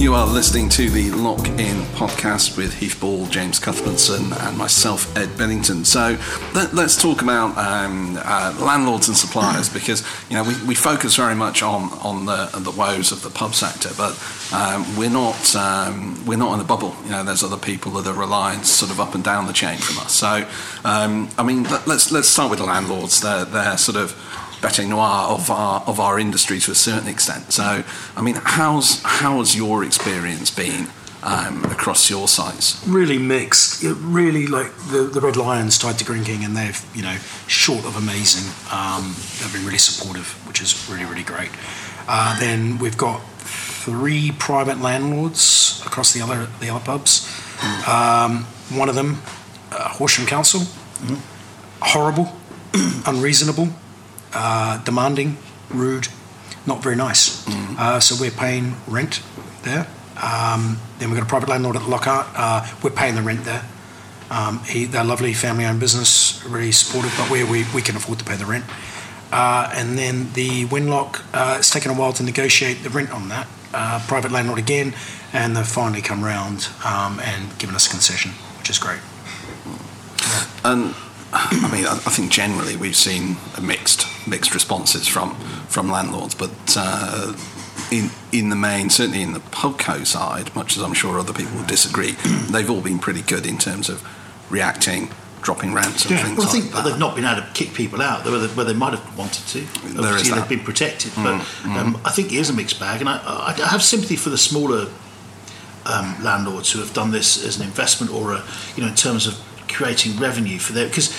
You are listening to the Lock In podcast with Heath Ball, James Cuthbertson, and myself, Ed Bedington. So let, us talk about um, uh, landlords and suppliers [laughs] because you know we, we focus very much on on the the woes of the pub sector, but um, we're not um, we're not in a bubble. You know, there's other people that are relying sort of up and down the chain from us. So um, I mean, let, let's let's start with the landlords. They're they're sort of bete noir of our of our industry to a certain extent. So, I mean, how's how's your experience been um, across your sites? really mixed. It really like the, the Red Lions tied to Greene King, and they've you know short of amazing. Um, they've been really supportive, which is really really great. Uh, then we've got three private landlords across the other the other pubs. Um, one of them, uh, Horsham Council, horrible, [clears throat] unreasonable, uh, demanding, rude, not very nice. Uh, so we're paying rent there. Um, then we've got a private landlord at Lockhart. Uh, we're paying the rent there. Um, he, they're a lovely family-owned business, really supportive, but we, we, we can afford to pay the rent. Uh, and then the Winlock, uh, it's taken a while to negotiate the rent on that. Uh, private landlord again, and they've finally come round um, and given us a concession, which is great. And I mean, I I think generally we've seen a mixed mixed responses from from landlords, but uh, in in the main, certainly in the Pubco side, much as I'm sure other people will disagree, [clears throat] they've all been pretty good in terms of reacting, dropping rents and things Well, I like think that. they've not been able to kick people out where they, where they might have wanted to. There is Obviously, that. they've been protected, but um, I think it is a mixed bag, and I, I, I have sympathy for the smaller um, landlords who have done this as an investment or a, you know, in terms of creating revenue for them because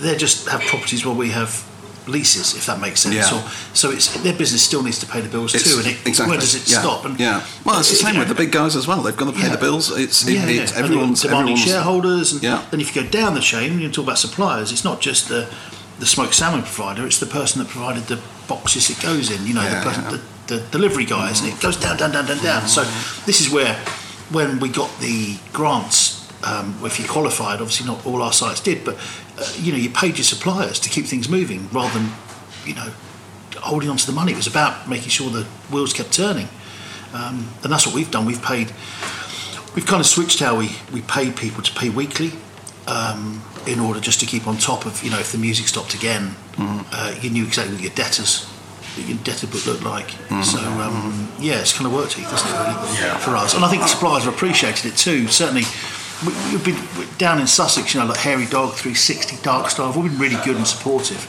they just have properties where we have leases, if that makes sense. Yeah. Or, so it's their business still needs to pay the bills It's- too, and it, exactly. where does it yeah. stop? And yeah. Well, it's the you same know, with the big guys as well. They've got to pay Yeah. the bills. It's, it, yeah, it's yeah. And everyone's demanding everyone's shareholders, and Yeah. then if you go down the chain, when you talk about suppliers, it's not just the the smoked salmon provider; it's the person that provided the boxes it goes in. You know, the, person, the, the delivery guys, and it goes down, down, down, down, down. So mm-hmm. this is where, when we got the grants, um, if you qualified, obviously not all our sites did, but uh, you know, you paid your suppliers to keep things moving rather than, you know, holding on to the money. It was about making sure the wheels kept turning. Um, and that's what we've done. We've paid, we've kind of switched how we, we pay people to pay weekly um, in order just to keep on top of, you know, if the music stopped again, uh, you knew exactly what your debtors, your debtor book looked like. So, um, yeah, it's kind of worked, Heath, hasn't it, really, for us? And I think the suppliers have appreciated it too. Certainly, we, we've been down in Sussex, you know, like Hairy Dog, 360, Dark Star, we've been really good and supportive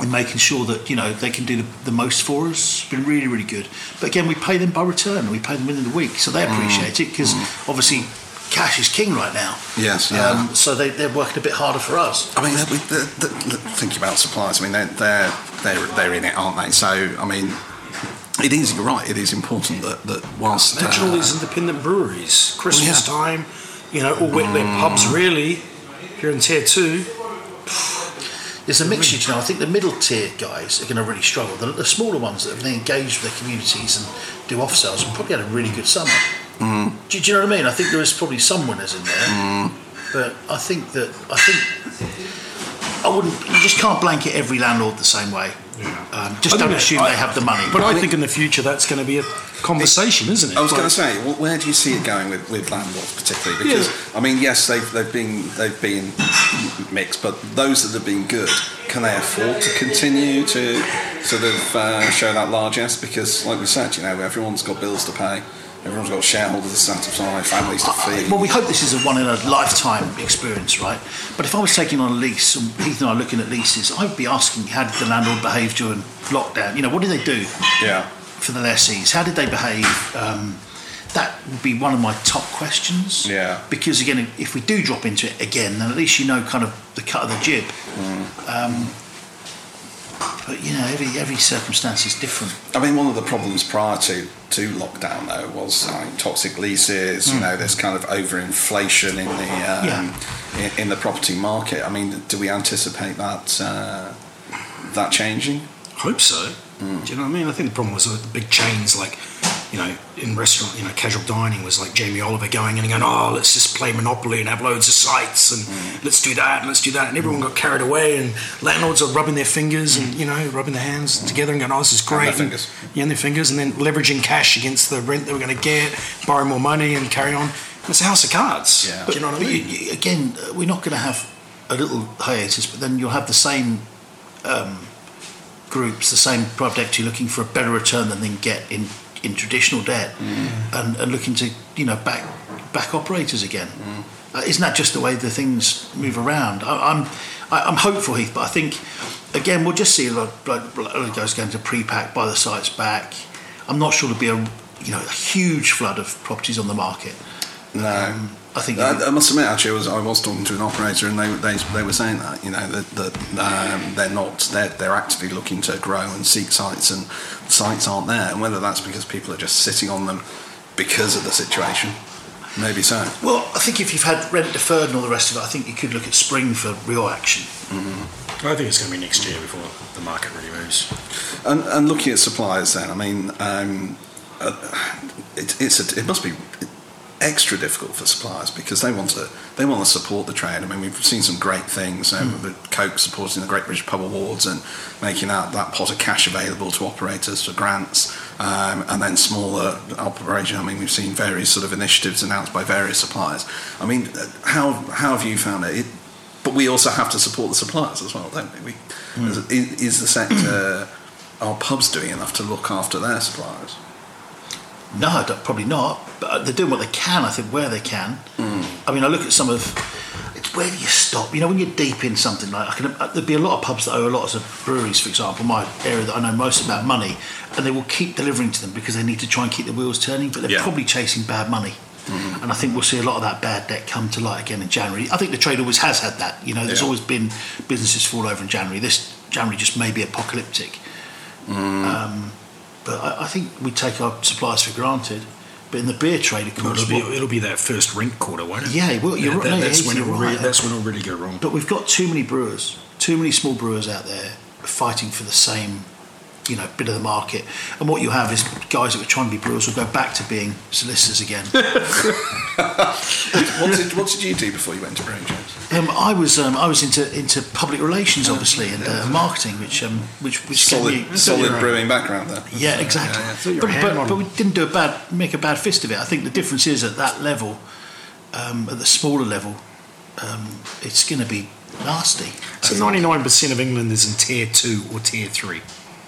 in making sure that you know they can do the, the most for us. It's been really, really good. But again, we pay them by return. We pay them within the week, so they appreciate it because obviously cash is king right now. Yes, yeah. Um, so they, they're working a bit harder for us. I mean, they're, they're, they're, thinking about suppliers. I mean, they're, they're they're they're in it, aren't they? So, I mean, it is. You're right. It is important that that whilst Imagine all uh, these independent breweries, Christmas Well, yeah. time, you know, all wet led pubs, really. If you're in tier two, There's a mixture, you know. I think the middle tier guys are going to really struggle. The, the smaller ones that have been engaged with their communities and do off sales have probably had a really good summer. Mm. Do, do you know what I mean? I think there is probably some winners in there, but I think that I think I wouldn't. You just can't blanket every landlord the same way. Um, just I don't think assume I- they have the money. but I think in the future that's going to be a conversation, isn't it? I was going to say, where do you see it going with, with landlords particularly? Because I mean, yes, they've they've been they've been mixed, but those that have been good, can they afford to continue to sort of uh, show that largesse? Because, like we said, you know, everyone's got bills to pay, everyone's got a shareholders to satisfy, families to feed. Well, we hope this is a one in a lifetime experience, right? But if I was taking on a lease, and Heath and I are looking at leases, I would be asking how did the landlord behave during lockdown? You know, what did they do yeah. for the lessees? How did they behave? Um, that would be one of my top questions. Yeah. Because again, if we do drop into it again, then at least you know kind of the cut of the jib. Um, but you know, every every circumstance is different. I mean, one of the problems prior to, to lockdown, though, was uh, toxic leases. You know, this kind of overinflation in the um, Yeah. in, in the property market. I mean, do we anticipate that uh, that changing? Hope so. Do you know what I mean? I think the problem was with the big chains, like, you know, in restaurant, you know, casual dining was like Jamie Oliver going in and going, oh, let's just play Monopoly and have loads of sites and let's do that and let's do that. And everyone got carried away and landlords are rubbing their fingers and, you know, rubbing their hands together and going, oh, this is great. their And- yeah, and their fingers and then leveraging cash against the rent they were going to get, borrow more money and carry on. It's a house of cards. Yeah. Do you know what I mean? you- you- again, uh, we're not going to have a little hiatus, but then you'll have the same um, groups, the same private equity looking for a better return than they can get in, in traditional debt, mm. and, and looking to you know back back operators again. Mm. Uh, isn't that just the way the things move around? I, I'm I, I'm hopeful, Heath, but I think again, we'll just see a lot of goes going to pre-pack by the site's back. I'm not sure there'll be a you know a huge flood of properties on the market. No. Um, I think I, I must admit, actually, I was, I was talking to an operator, and they, they, they were saying that you know that, that um, they're not they're, they're actively looking to grow and seek sites, and sites aren't there, and whether that's because people are just sitting on them because of the situation, maybe so. well, I think if you've had rent deferred and all the rest of it, I think you could look at spring for real action. I think it's going to be next year before the market really moves. And, and looking at suppliers, then I mean, um, uh, it, it's a, it must be extra difficult for suppliers because they want to they want to support the trade. I mean, we've seen some great things. Um, with Coke supporting the Great British Pub Awards and making that, that pot of cash available to operators for grants, um, and then smaller operations. I mean, we've seen various sort of initiatives announced by various suppliers. I mean, uh, how how have you found it? it but we also have to support the suppliers as well, don't we? we is, is the sector, are pubs doing enough to look after their suppliers? No, probably not. But they're doing what they can, I think, where they can. I mean, I look at some of. It's where do you stop? You know, when you're deep in something like, I can, uh, there'd be a lot of pubs that owe a lot of breweries, for example, my area that I know most about money, and they will keep delivering to them because they need to try and keep the wheels turning, but they're Yeah. probably chasing bad money. And I think we'll see a lot of that bad debt come to light again in January. I think the trade always has had that. You know, there's Yeah. always been businesses fall over in January. This January just may be apocalyptic. Um, but I, I think we take our suppliers for granted. But in the beer trade, of course, it'll, be, ittle be that first rink quarter, won't it? Yeah, well, you're right. No, that's, when it'll re- that's when it'll really go wrong. but we've got too many brewers, too many small brewers out there fighting for the same, you know, bit of the market. And what you have is guys that were trying to be brewers will go back to being solicitors again. [laughs] what, did, what did you do before you went to brewing, James? um, I was um, I was into into public relations, obviously, and uh, marketing, which um, which which gave Solid, me solid brewing background there. Yeah, exactly. Yeah, yeah. But, but, but we didn't do a bad, make a bad fist of it. I think the difference is at that level, um, at the smaller level, um, it's going to be nasty. So 99% of England is in tier two or tier three.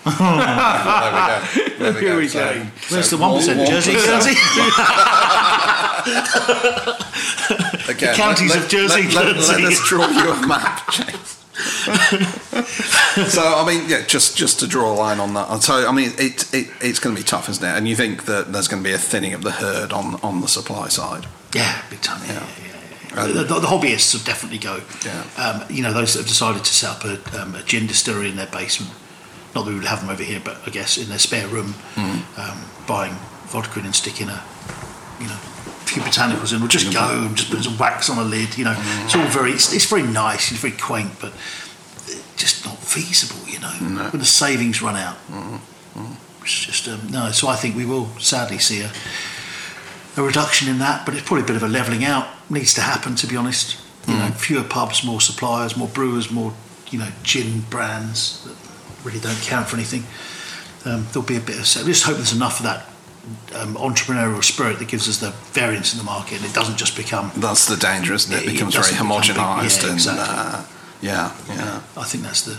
There we go. There we Here go. we So- go. Where's so the one percent? Jersey, 1%. Jersey. [laughs] Again, The counties of Jersey, Let, let, Guernsey. let us draw you a [laughs] map, James. so I mean, yeah, just just to draw a line on that. So I mean, it, it it's going to be tough, isn't it? And you think that there's going to be a thinning of the herd on on the supply side? Yeah, big time. Yeah, yeah, yeah. The, the, the hobbyists will definitely go. Yeah. Um, you know, those that have decided to set up a, um, a gin distillery in their basement. Not that we would have them over here, but I guess in their spare room, mm. um, buying vodka and sticking a, you know, a few botanicals in, or just go and just put some wax on a lid. You know, mm. it's all very, it's, it's very nice, it's very quaint, but just not feasible. You know, when the savings run out. Mm-hmm. Mm-hmm. It's just um, no. So I think we will sadly see a a reduction in that, but it's probably a bit of a levelling out needs to happen. To be honest, you know, mm. fewer pubs, more suppliers, more brewers, more you know gin brands that really don't count for anything. Um, there'll be a bit of. So just hope there's enough of that um, entrepreneurial spirit that gives us the variance in the market, and it doesn't just become. That's the danger, isn't it? It It becomes very doesn't become big. homogenised Yeah, and exactly. uh, yeah, yeah. I think that's the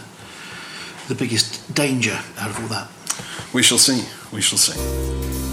the biggest danger out of all that. We shall see. We shall see.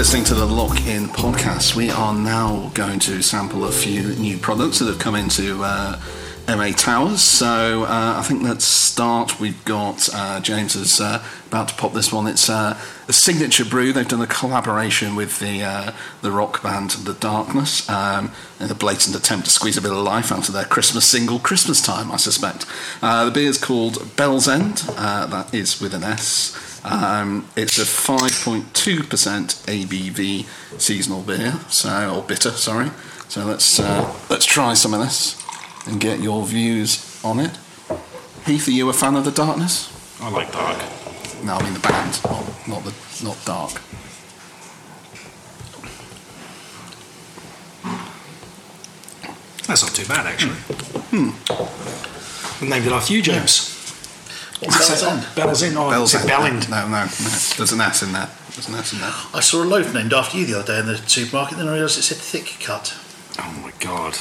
Listening to the Lock In podcast. We are now going to sample a few new products that have come into uh, MA Towers. So uh, I think let's start. We've got uh, James is uh, about to pop this one. It's uh, a signature brew. They've done a collaboration with the uh, the rock band The Darkness um, in a blatant attempt to squeeze a bit of life out of their Christmas single, Christmas Time, I suspect. The beer is called Bell's End. That is with an S. Um, it's a 5.2% ABV seasonal beer, so or bitter, sorry. So let's uh, let's try some of this and get your views on it. Heath, are you a fan of the darkness? I like dark. No, I mean the band, not, not the not dark. That's not too bad, actually. Hmm. Named it after you, James. Bell's End. Bell's End. Oh, Bell's it's End. Bellend. No, no, no. There's an S in there. There's an S in there. I saw a loaf named after you the other day in the supermarket, then I realised it said thick cut. Oh my god.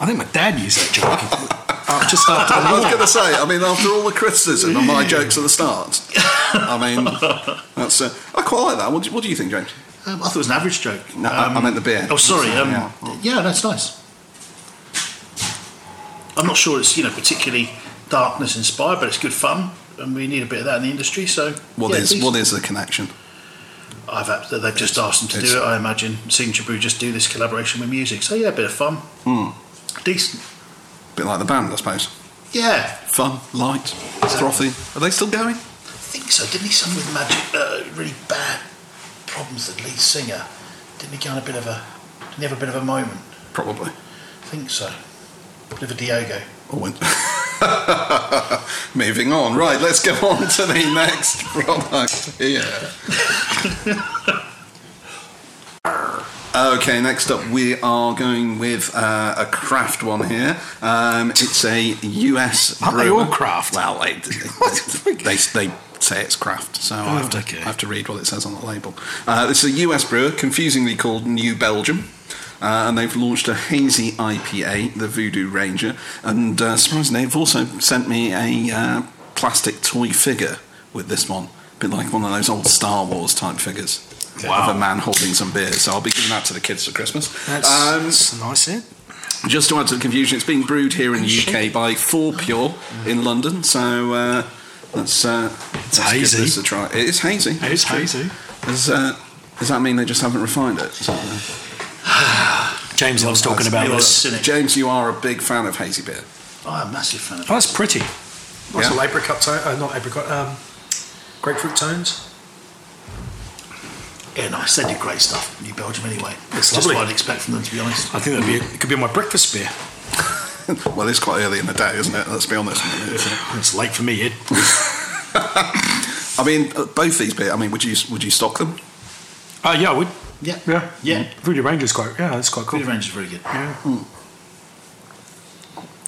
I think my dad used that joke. [laughs] uh, just after I was going to say, I mean, after all the criticism of my jokes at the start, I mean, that's uh, I quite like that. What do, what do you think, James? Um, I thought it was an average joke. No, I- I meant the beer. Oh, sorry. Um, Yeah. yeah. that's nice. I'm not sure it's you know particularly darkness inspired, but it's good fun, and we need a bit of that in the industry. So What yeah, is please. what is the connection? I've they've just asked them to do it. I imagine Signature Brew just do this collaboration with music. So yeah, a bit of fun, Hmm. decent. bit like the band, I suppose. Yeah, Fun, light, frothy. Are they still going? I think so. Didn't he suffer with magic? Uh, really bad problems. The lead singer. Didn't he go on a bit of a? Didn't he have a bit of a moment? Probably. I think so. Bit of a Diogo. Or went. [laughs] [laughs] Moving on. Right, let's go on to the next [laughs] product here. Okay, next up we are going with uh, a craft one here. Um, it's a US. Aren't they all craft? Well, they, they, they say it's craft, so I, have to, okay. I have to read what it says on the label. Uh, this is a US brewer, confusingly called New Belgium. Uh, and they've launched a hazy IPA, the Voodoo Ranger, and uh, surprisingly, they've also sent me a uh, plastic toy figure with this one, a bit like one of those old Star Wars type figures Wow. of a man holding some beer. So I'll be giving that to the kids for Christmas. That's, Um, that's nice, eh? just to add to the confusion, it's being brewed here in the UK by Fourpure in London. So uh, let's, uh, let's hazy. give this a try. It is hazy. It is hazy. Does, uh, does that mean they just haven't refined it? So, [sighs] uh, James loves talking about you're this. cynic. James, you are a big fan of hazy beer. I'm a massive fan of Oh, that's pretty. Nice Yeah. little apricot tone, uh, not apricot, um, grapefruit tones. Yeah, nice. They do great stuff. New Belgium, anyway. It's just lovely. what I'd expect from them, to be honest. I think that'd be it could be on my breakfast beer. [laughs] well, it's quite early in the day, isn't it? Let's be honest. It's late for me, Ed. [laughs] I mean, uh, both these beer. I mean, would you would you stock them? Oh yeah, I would. Yeah. Yeah, Yeah. Voodoo Ranger's quite. Yeah, that's quite cool. Food range is very good. Yeah.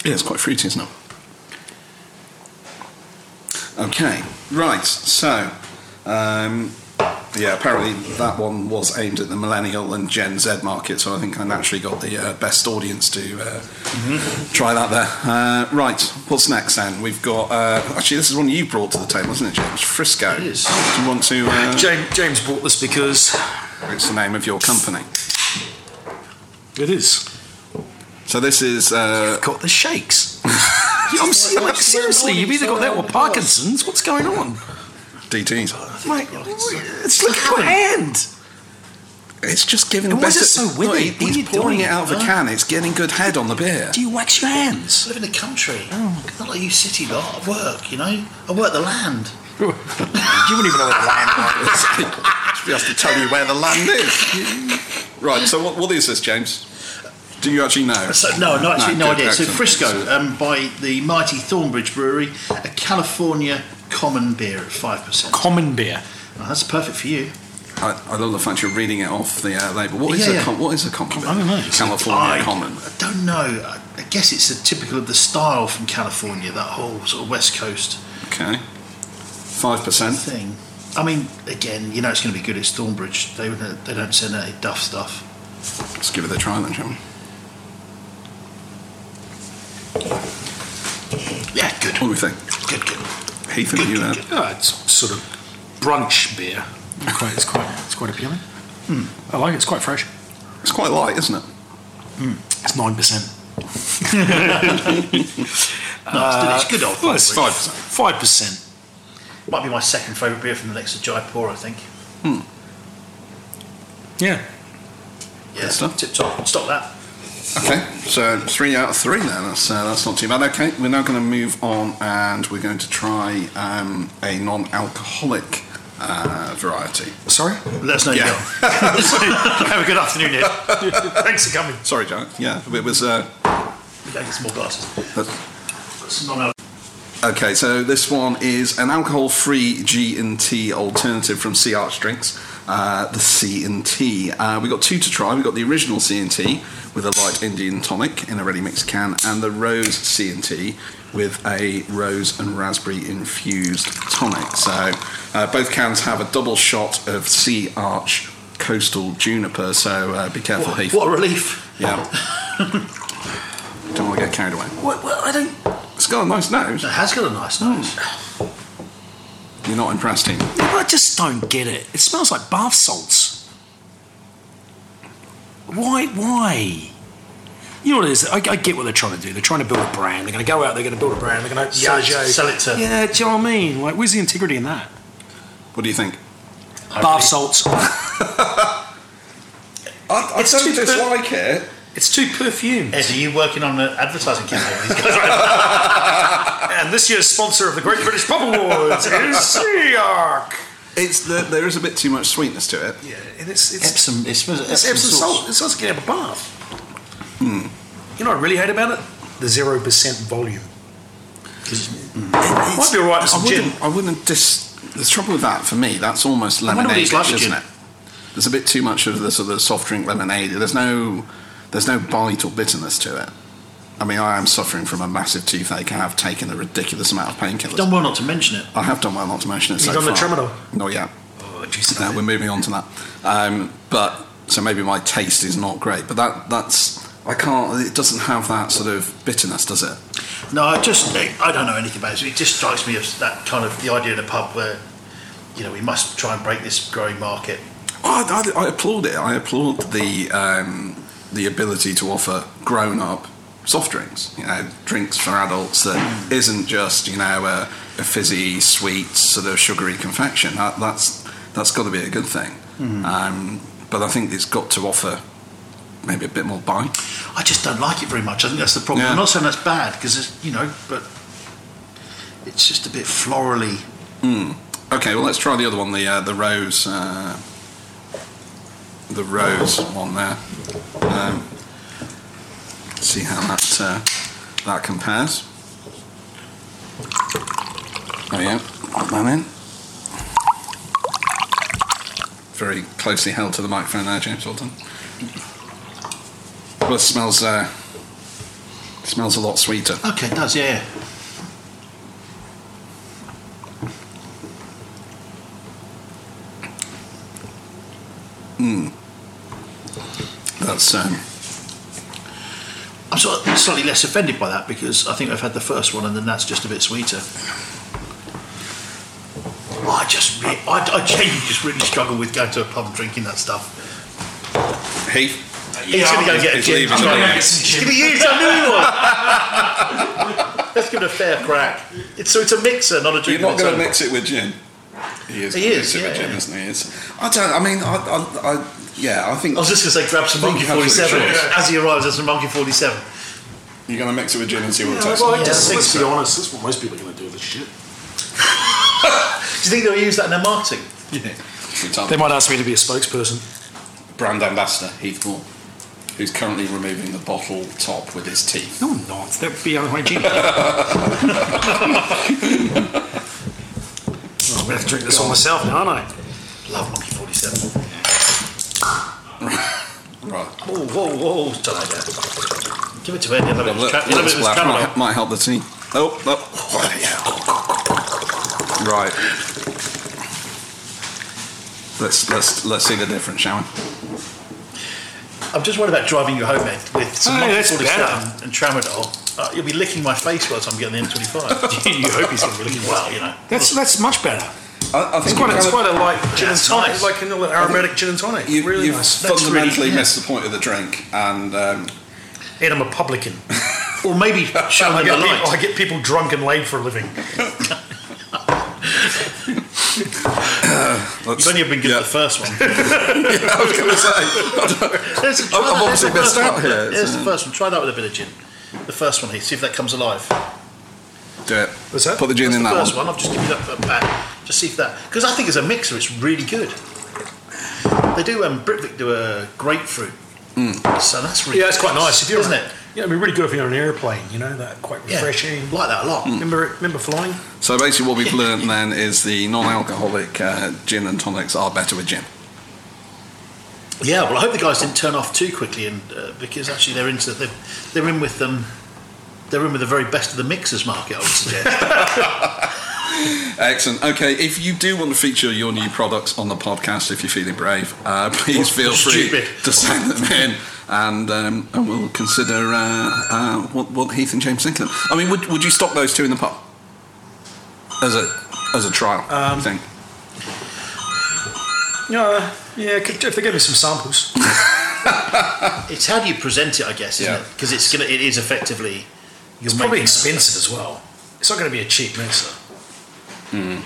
Yeah, it's quite fruity, isn't it? Okay, right. So, um, yeah, apparently that one was aimed at the millennial and Gen Z market, so I think I naturally got the uh, best audience to uh, try that there. Uh, right, what's next then? We've got uh, actually this is one you brought to the table, isn't it, James? Frisco. It is. Do you want to? Uh, James, James bought this because it's the name of your company. it is. So this is. Uh, Got the shakes. [laughs] I'm se- like, seriously, you've either got that or Parkinson's. What's going on? DTs. Mate, it's look at your hand. It's just giving And why is better. it so Look, witty? he- he's you pouring doing? it out of a can. It's getting good head on the beer. Do you wax your hands? I live in the country. Not like you city lot. I work, you know. I work the land. You wouldn't even know where the land was. He has to tell you where the land is. right. So what, what is this, James? Do you actually know? So, no, no, actually, no, good, idea. So excellent. Frisco, um, by the mighty Thornbridge Brewery, a California common beer at 5%. Common beer. Oh, that's perfect for you. I, I love the fact you're reading it off the uh, label. What is Yeah, a yeah. com- what is a common? I don't know. California I common. I don't know. I I guess it's a typical of the style from California, that whole sort of West Coast Okay. Five percent. thing. I mean, again, you know it's going to be good. at Thornbridge. They they don't send any duff stuff. Let's give it a try then, shall we? Yeah, good. What do we think? Good, good. Heath, have you uh, Oh, it's sort of brunch beer. It's quite, it's quite, it's quite appealing. I like it. It's quite fresh. It's quite light, isn't it? It's nine percent. No, it's, good. it's good old Well, it's Thornbridge. five percent. Five percent. Might be my second favourite beer from the next to Jaipur, I think. Yeah. Yeah, stuff. tip top. Stop that. Okay, so three out of three then. That's uh, that's not too bad. Okay, we're now going to move on, and we're going to try um, a non-alcoholic uh, variety. Sorry. Let us know Yeah. you. [laughs] Have a good afternoon, Ed. [laughs] Thanks for coming. Sorry, Jack. Yeah, it was. Uh, We get some more glasses. that's- non Okay, so this one is an alcohol-free G and T alternative from Sea Arch Drinks, uh, the C and T. Uh, we got two to try. We got the original C and T with a light Indian tonic in a ready-mixed can, and the Rose C and T with a rose and raspberry infused tonic. So uh, both cans have a double shot of Sea Arch Coastal Juniper. So uh, be careful, Heath. What a relief. Yeah. [laughs] Don't want to get carried away. What, what, I don't. It's got a nice nose. It has got a nice nose. Mm. You're not impressed, Heath. I just don't get it. It smells like bath salts. Why? Why? You know what it is? I, I get what they're trying to do. They're trying to build a brand. They're going to go out. They're going to build a brand. They're going to Sell it- sell it to- Yeah, do you know what I mean? Like, where's the integrity in that? What do you think? Bath salts. [laughs] I, I It's don't too- dislike it. It's too perfumed. Ed, are you working on an advertising campaign? with these guys? [laughs] And this year's sponsor of the Great British Pub Awards is Sea Arch. It's the, there is a bit too much sweetness to it. Yeah, and it's it's Epsom, it smells it's Epsom, Epsom salts. salt. It sounds like you have a bath. Hmm. You know what I really hate about it? The zero percent volume. Might be all right with some I gin. wouldn't, I wouldn't dis. The trouble with that for me, that's almost lemonade, it's like with isn't it? There's a bit too much of the sort of soft drink lemonade. There's no, there's no bite or bitterness to it. I mean, I am suffering from a massive toothache. And I have taken a ridiculous amount of painkillers. Done well not to mention it. I have done well not to mention it You so done the far. tramadol? Not yet. Oh, jeez. No, we're moving on to that. Um, but so maybe my taste is not great, but that that's I can't. It doesn't have that sort of bitterness, does it? No, I just I don't know anything about it. It just strikes me as that kind of the idea in a pub where you know we must try and break this growing market. I, I, I applaud it. I applaud the um, the ability to offer grown up soft drinks. You know, drinks for adults that isn't just you know a, a fizzy, sweet, sort of sugary confection. That, that's that's got to be a good thing. Um, but I think it's got to offer maybe a bit more bite. I just don't like it very much. I think that's the problem. Yeah. I'm not saying that's bad because you know, but it's just a bit florally. Okay, well let's try the other one. The uh, the rose. Uh, the rose one there. Um, see how that uh, that compares. Oh yeah, that in. Very closely held to the microphone there, James Walton. Well, smells uh, smells a lot sweeter. Okay, it does, yeah. That's um, I'm sort of slightly less offended by that because I think I've had the first one and then that's just a bit sweeter. I just, re- I, I genuinely just really struggle with going to a pub and drinking that stuff. Heath. He's going to go get a he's gin. leaving I'm gonna get some gin. It's going to be you, I knew you would. Let's give it a fair crack. It's, so it's a mixer, not a drink. You're not going to mix it with gin. He is. He is, mix it yeah. isn't he? It's, I don't. I mean, I, I, I yeah. I think I was just going to say grab some Monkey think you have to 47 as he arrives at some Monkey 47. you're going to mix it with gin and see what it tastes well, like. Yeah, I just, think let's be honest. That's what most people are going to do with this shit. [laughs] Do you think they'll use that in their marketing? Yeah. They might ask me to be a spokesperson. Brand ambassador Heath Moore, who's currently removing the bottle top with his teeth. No, I'm not. That would be unhygienic. [laughs] [laughs] I'm to have to drink this all myself now, aren't I? Love Monkey 47. Right. Whoa, whoa, whoa. Don't like that. Give it to Ed. You'll have it Little, with tra- you'll have it with splash tramadol. might, might help the tea. Oh, oh. Right. Let's let's let's see the difference, shall we? I'm just worried about driving you home, Ed, with some Oh, Monkey that's 47 better. and tramadol. Uh, you'll be licking my face whilst I'm getting the M25. [laughs] you hope he's going to be looking well, you know. That's that's much better. I, I It's quite, a, it's quite a light gin and tonic, nice. like an aromatic gin and tonic. you, really you've nice. Fundamentally really- yeah. missed the point of the drink, and um, Ed, I'm a publican. [laughs] Or maybe show I them get, the people, I get people drunk and laid for a living. [laughs] let's, You've only ever been given yeah. the first one. [laughs] I was going to say. There's- try I've obviously missed the first out one. here. Here's the first one. Try that with a bit of gin. The first one, here. See if that comes alive. Do it. What's that? Put the gin That's in the that first one. one. I've just given you that back. Just see if that. Because I think as a mixer, it's really good. They do. Um, Britvic do a grapefruit. So that's really. Yeah, it's quite nice. If you're isn't on, it? Yeah, it'd be really good if you're on an airplane. You know, that quite Yeah, refreshing. like that a lot. Remember, remember flying? So basically, what we've learned then is the non-alcoholic uh, gin and tonics are better with gin. Yeah, well, I hope the guys didn't turn off too quickly, and uh, because actually they're into they're, they're in with them. They're in with the very best of the mixers market, I would suggest. [laughs] Excellent. Okay, if you do want to feature your new products on the podcast, if you're feeling brave, uh, [laughs] please feel free to send them in, and, um, and we'll consider uh, uh, what, what Heath and James think of them. I mean, would, would you stock those two in the pub as a as a trial Um, thing? Yeah, yeah. could- If they give me some samples. [laughs] it's how do you present it, I guess, isn't Yeah. it? Because it's gonna, it is effectively. You're It's probably expensive as well. It's not going to be a cheap mixer. Yeah.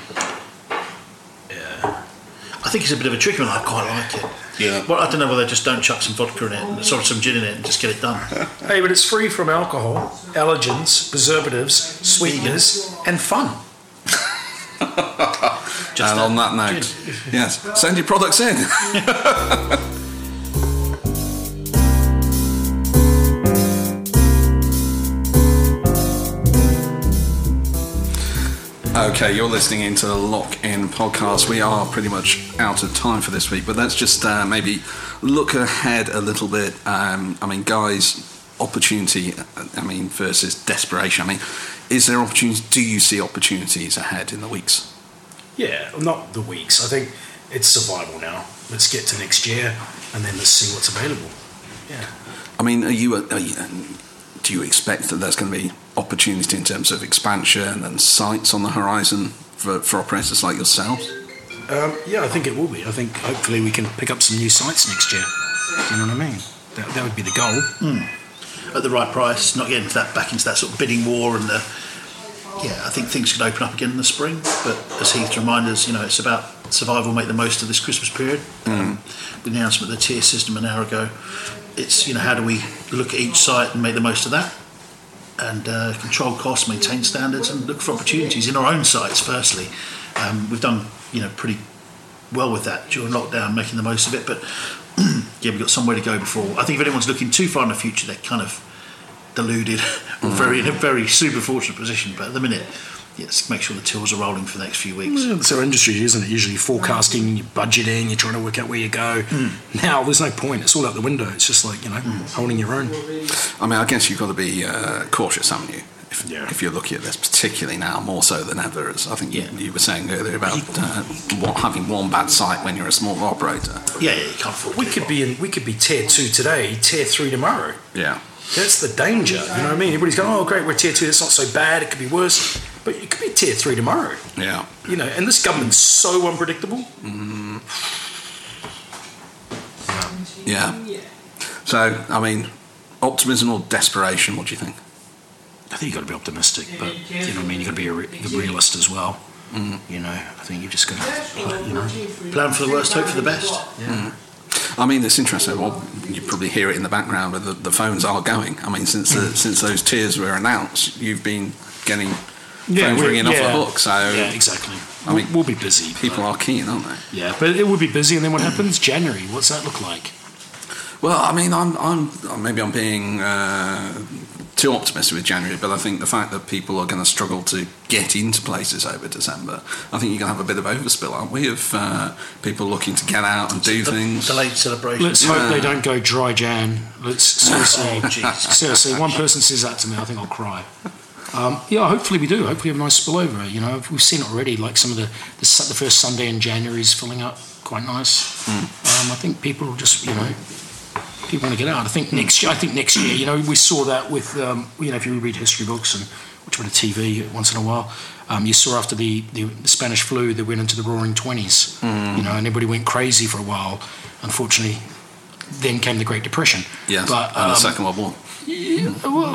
I think it's a bit of a tricky one. I quite like it. Yeah. Well, I don't know whether they just don't chuck some vodka in it, and sort of some gin in it, and just get it done. [laughs] Hey, but it's free from alcohol, allergens, preservatives, sweeteners, and fun. [laughs] Just and that on that note, yes, send your products in. [laughs] Okay, you're listening into the Lock In podcast. We are pretty much out of time for this week, but let's just uh, maybe look ahead a little bit. Um, I mean, guys, opportunity, I mean, versus desperation. I mean, is there opportunity? Do you see opportunities ahead in the weeks? Yeah, not the weeks. I think it's survival now. Let's get to next year and then let's see what's available. Yeah. I mean, are you, are you do you expect that there's going to be opportunity in terms of expansion and sites on the horizon for, for operators like yourselves? Um, yeah, I think it will be. I think hopefully we can pick up some new sites next year. Do you know what I mean? That, that would be the goal. at the right price, not getting into that back into that sort of bidding war and the. Yeah, I think things could open up again in the spring. But as Heath reminded us, you know, it's about survival. Make the most of this Christmas period. Um, with the announcement of the tier system an hour ago, it's you know how do we look at each site and make the most of that, and uh, control costs, maintain standards, and look for opportunities in our own sites. Firstly, um, we've done you know pretty well with that during lockdown, making the most of it. But [clears throat] yeah, we've got some way to go before. I think if anyone's looking too far in the future, they're kind of deluded [laughs] or very in a very super fortunate position. But at the minute, yes, make sure the tills are rolling for the next few weeks. It's our industry, isn't it? Usually forecasting, you're budgeting, you're trying to work out where you go. Now there's no point. It's all out the window. It's just like, you know, holding your own. I mean, I guess you've got to be uh, cautious, haven't you? If, Yeah. if you're looking at this, particularly now, more so than ever, as I think Yeah. you, you were saying earlier about uh, what, having one bad site when you're a small operator. Yeah, yeah, you can't afford. We could be in, we could be tier two today, tier three tomorrow. Yeah. That's the danger. You know what I mean? Everybody's going, oh, great, we're tier two. It's not so bad. It could be worse. But it could be tier three tomorrow. Yeah. You know, and this government's so unpredictable. Mm-hmm. Yeah. Yeah. So, I mean, optimism or desperation, what do you think? I think you've got to be optimistic, but you know what I mean? You've got to be a, re- a realist as well. Mm. You know, I think you've just got to, you know. plan for the worst, hope for the best. Yeah. Mm. I mean, it's interesting. Well, you probably hear it in the background, but the, the phones are going. I mean, since the, mm. since those tiers were announced, you've been getting phones we're- ringing off the yeah. hook. So Yeah, exactly. I mean, we'll, we'll be busy. people but- are keen, aren't they? Yeah, but it will be busy, and then what happens? January. What's that look like? Well, I mean, I'm, I'm maybe I'm being uh, too optimistic with January, but I think the fact that people are going to struggle to get into places over December, I think you're going to have a bit of overspill, aren't we, of uh, people looking to get out and do The things. delayed celebration. Let's hope they don't go dry Jan. Let's seriously, [laughs] Oh, Jesus. seriously. One person says that to me, I think I'll cry. Um, yeah, hopefully we do. Hopefully we have a nice spillover. You know, we've seen already. Like some of the the, su- the first Sunday in January is filling up quite nice. Um, I think people will just, you know, people want to get out. I think next year. I think next year. You know, we saw that with um, you know if you read history books and watch a bit of TV once in a while. Um, you saw after the, the, Spanish flu, they went into the Roaring Twenties. You know, and everybody went crazy for a while. Unfortunately, then came the Great Depression. Yes, but and the um, Second World War. Yeah, well,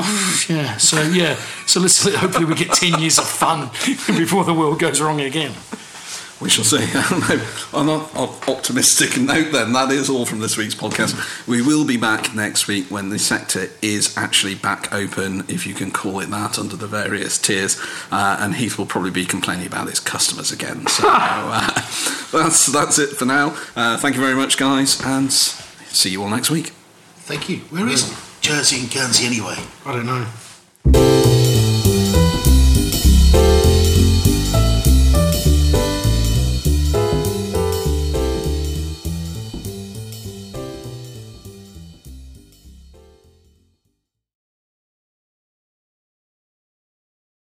yeah. So yeah. So let's hopefully we get ten years of fun [laughs] before the world goes wrong again. We shall see. [laughs] On an optimistic note, then, that is all from this week's podcast. We will be back next week when the sector is actually back open, if you can call it that, under the various tiers. Uh, and Heath will probably be complaining about his customers again. So uh, [laughs] that's that's it for now. Uh, thank you very much, guys, and see you all next week. Thank you. Where is Jersey and Guernsey anyway? I don't know.